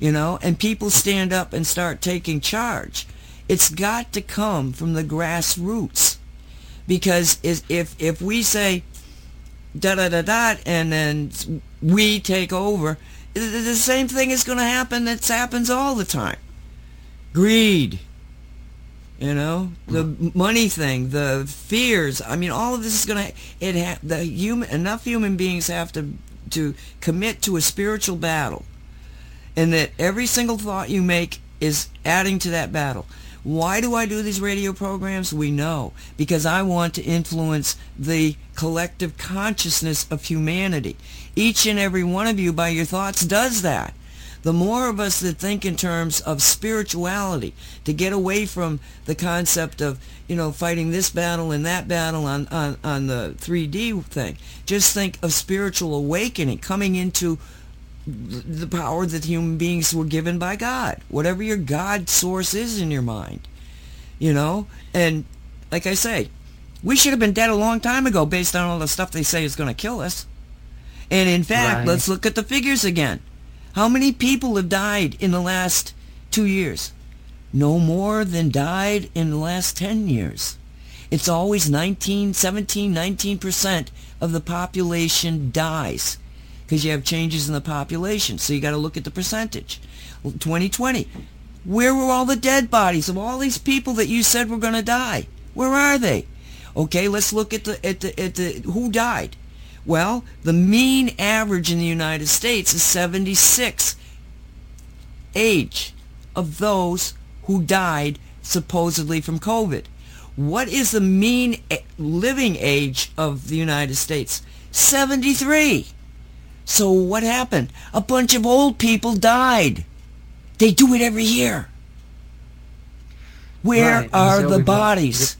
You know, and people stand up and start taking charge. It's got to come from the grassroots, because if if we say da da da da and then we take over, the same thing is going to happen that happens all the time. Greed, you know the mm-hmm. money thing the fears i mean all of this is going to it ha- the human enough human beings have to to commit to a spiritual battle. And that every single thought you make is adding to that battle. Why do i do these radio programs? We know. Because i want to influence the collective consciousness of humanity each and every one of you by your thoughts does that. The more of us that think in terms of spirituality to get away from the concept of you know fighting this battle and that battle on, on, on the 3d thing just think of spiritual awakening coming into the power that human beings were given by god whatever your god source is in your mind you know? And like i say we should have been dead a long time ago based on all the stuff they say is going to kill us and in fact Right. let's look at the figures again how many people have died in the last two years? No more than died in the last 10 years. It's always 19, 17, 19% of the population dies because you have changes in the population. So you got to look at the percentage. 2020, where were all the dead bodies of all these people that you said were going to die? Where are they? Okay, let's look at the at the at the who died. Well, the mean average in the United States is 76 age of those who died supposedly from COVID. What is the mean living age of the United States? 73. So what happened? A bunch of old people died. They do it every year. Where Right, are so the bodies?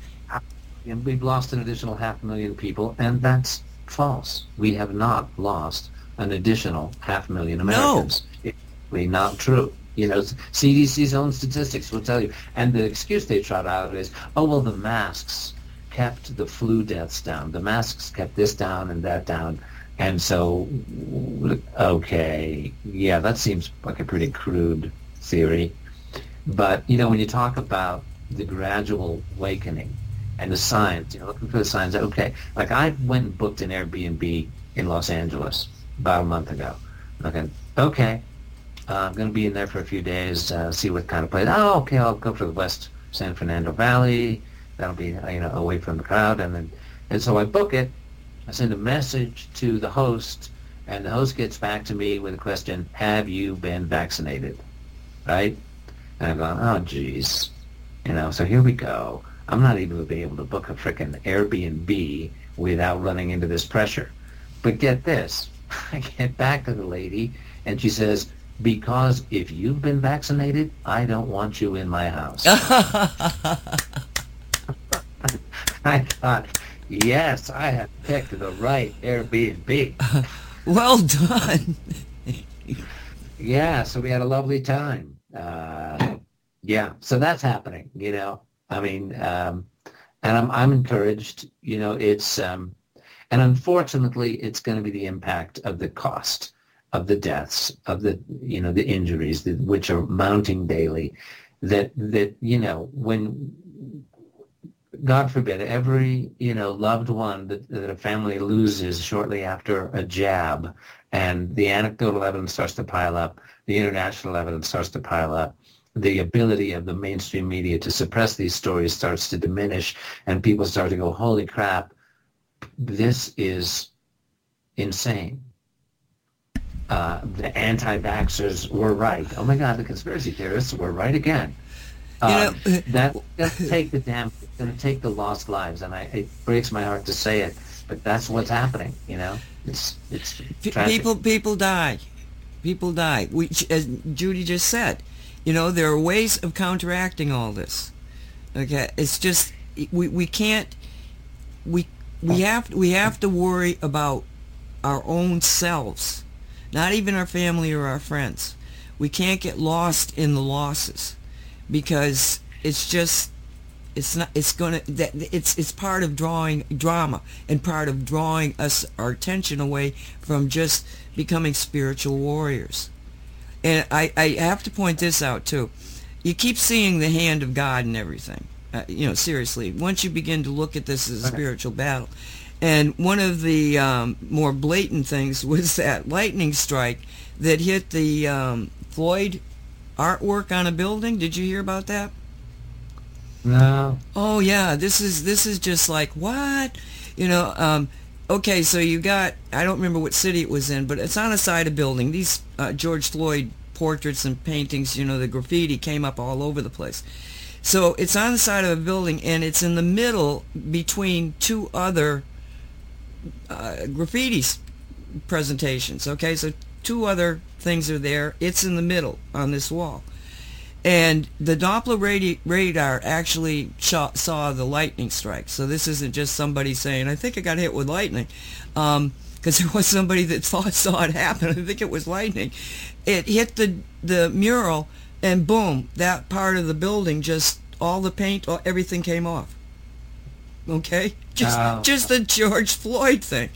And we've lost an additional half million people, and that's false. We have not lost an additional half million Americans. It's really not true. You know, CDC's own statistics will tell you. And the excuse they trot out is, oh, well, the masks kept the flu deaths down. The masks kept this down and that down. And so, okay, yeah, that seems like a pretty crude theory. But, you know, when you talk about the gradual awakening and the signs, you know, looking for the signs, okay, like I went and booked an Airbnb in Los Angeles about a month ago. Okay, okay, uh, I'm going to be in there for a few days, uh, see what kind of place. Oh, okay, I'll go for the West San Fernando Valley. That'll be, you know, away from the crowd. And then, and so I book it. I send a message to the host, and the host gets back to me with a question, have you been vaccinated? Right? And I'm going, oh, geez. You know, so here we go. I'm not even going to be able to book a frickin' Airbnb without running into this pressure. But get this. [LAUGHS] I get back to the lady, and she says, because if you've been vaccinated, I don't want you in my house. [LAUGHS] I thought, yes, I have picked the right Airbnb. [LAUGHS] Well done. yeah, so we had a lovely time. Uh, yeah, so that's happening. You know, I mean, um, and I'm I'm encouraged. You know, it's um, and unfortunately, it's going to be the impact of the cost of the deaths, of the you know the injuries, which are mounting daily. That that you know when God forbid, every you know loved one that, that a family loses shortly after a jab, and the anecdotal evidence starts to pile up, the international evidence starts to pile up, the ability of the mainstream media to suppress these stories starts to diminish, and people start to go, "Holy crap, this is insane." Uh, the anti-vaxxers were right. Oh my God, the conspiracy theorists were right again. You know, Um, that that's take the damn it's going to take the lost lives, and I it breaks my heart to say it, but that's what's happening. You know, it's it's tragic. people people die people die we as judy just said you know there are ways of counteracting all this. Okay? It's just we, we can't we we have we have to worry about our own selves not even our family or our friends. We can't get lost in the losses because it's just it's not it's gonna that it's it's part of drawing drama and part of drawing us our attention away from just becoming spiritual warriors and i i have to point this out too. You keep seeing the hand of god in everything uh, you know seriously. Once you begin to look at this as a spiritual battle. And one of the um, more blatant things [LAUGHS] was that lightning strike that hit the um, floyd artwork on a building. Did you hear about that? No, Oh yeah, this is this is just like what, you know. Um, okay, so you got I don't remember what city it was in, but it's on a side of a building. These uh, George Floyd portraits and paintings, you know, the graffiti came up all over the place. So it's on the side of a building, and it's in the middle between two other uh, graffiti presentations. Okay, so two other things are there. It's in the middle on this wall. And the Doppler radi- radar actually saw, saw the lightning strike. So this isn't just somebody saying, I think I got hit with lightning. Um, because there was somebody that [LAUGHS] thought, saw it happen. I think it was lightning. It hit the, the mural, and boom, that part of the building just, all the paint, all, everything came off. Okay? [LAUGHS] Just, Oh. just the George Floyd thing.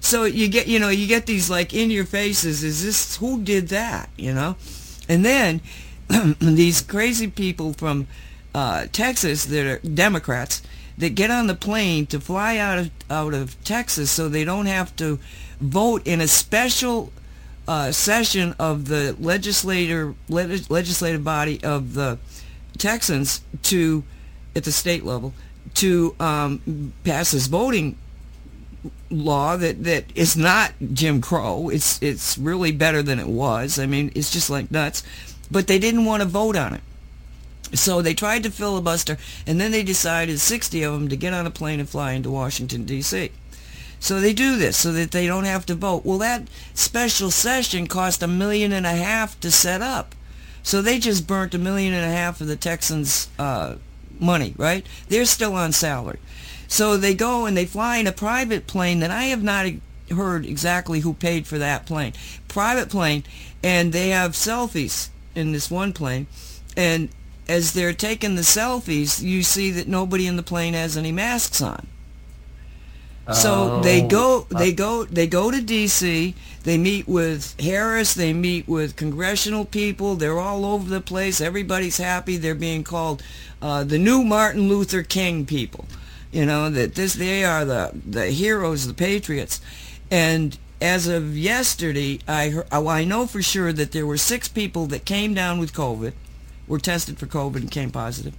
So you get, you know, you get these like in your faces, is this, who did that, you know? And then [CLEARS THROAT] these crazy people from uh, Texas that are Democrats that get on the plane to fly out of out of Texas so they don't have to vote in a special uh, session of the legislator leg- legislative body of the Texans to at the state level to um, pass this voting law that, that is not Jim Crow. It's it's really better than it was. I mean, it's just like nuts. But they didn't want to vote on it. So they tried to filibuster, and then they decided, 60 of them, to get on a plane and fly into Washington, D.C. So they do this so that they don't have to vote. Well, that special session cost a million and a half to set up. So they just burnt a million and a half of the Texans' uh, money, right? They're still on salary. So they go and they fly in a private plane that I have not heard exactly who paid for that plane. Private plane, and they have selfies in this one plane. And as they're taking the selfies, you see that nobody in the plane has any masks on. So they Oh, go, they go, they go to D.C. They meet with Harris. They meet with congressional people. They're all over the place. Everybody's happy. They're being called uh, the new Martin Luther King people. You know that this they are the the heroes, the patriots. And as of yesterday, I heard, oh, I know for sure that there were six people that came down with COVID, were tested for COVID and came positive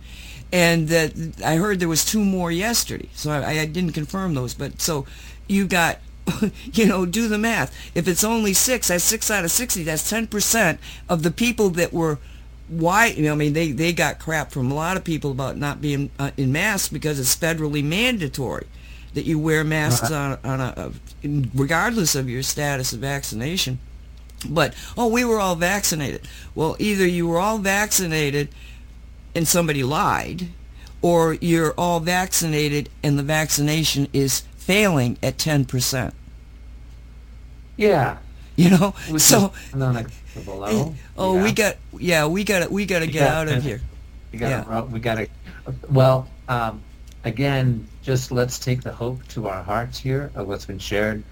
and that I heard there was two more yesterday. So I, I didn't confirm those, but so you got, [LAUGHS] you know, do the math. If it's only six, that's six out of sixty. That's ten percent of the people that were white. You know, I mean, they they got crap from a lot of people about not being uh, in masks because it's federally mandatory that you wear masks on on a, regardless of your status of vaccination. But oh, we were all vaccinated. Well, either you were all vaccinated and somebody lied, or you're all vaccinated and the vaccination is failing at 10%. yeah, You know, Which so is an unacceptable level. oh, Yeah. we got yeah, we got we got to get Yeah. out of here. We gotta, we gotta, well, um, again, just let's take the hope to our hearts here of what's been shared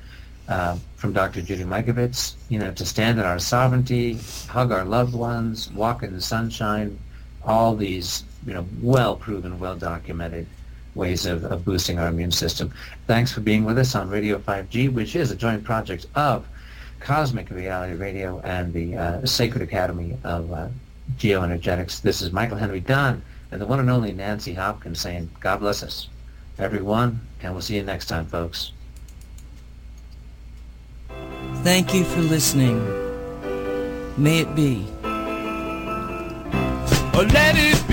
uh, from Dr. Judy Mikovits, you know, to stand in our sovereignty, hug our loved ones, walk in the sunshine, all these, you know, well-proven, well-documented ways of, of boosting our immune system. Thanks for being with us on Radio 5G, which is a joint project of Cosmic Reality Radio and the uh, Sacred Academy of uh, Geoenergetics. This is Michael Henry Dunn and the one and only Nancy Hopkins saying, God bless us, everyone, and we'll see you next time, folks. Thank you for listening. May it be. Oh, let it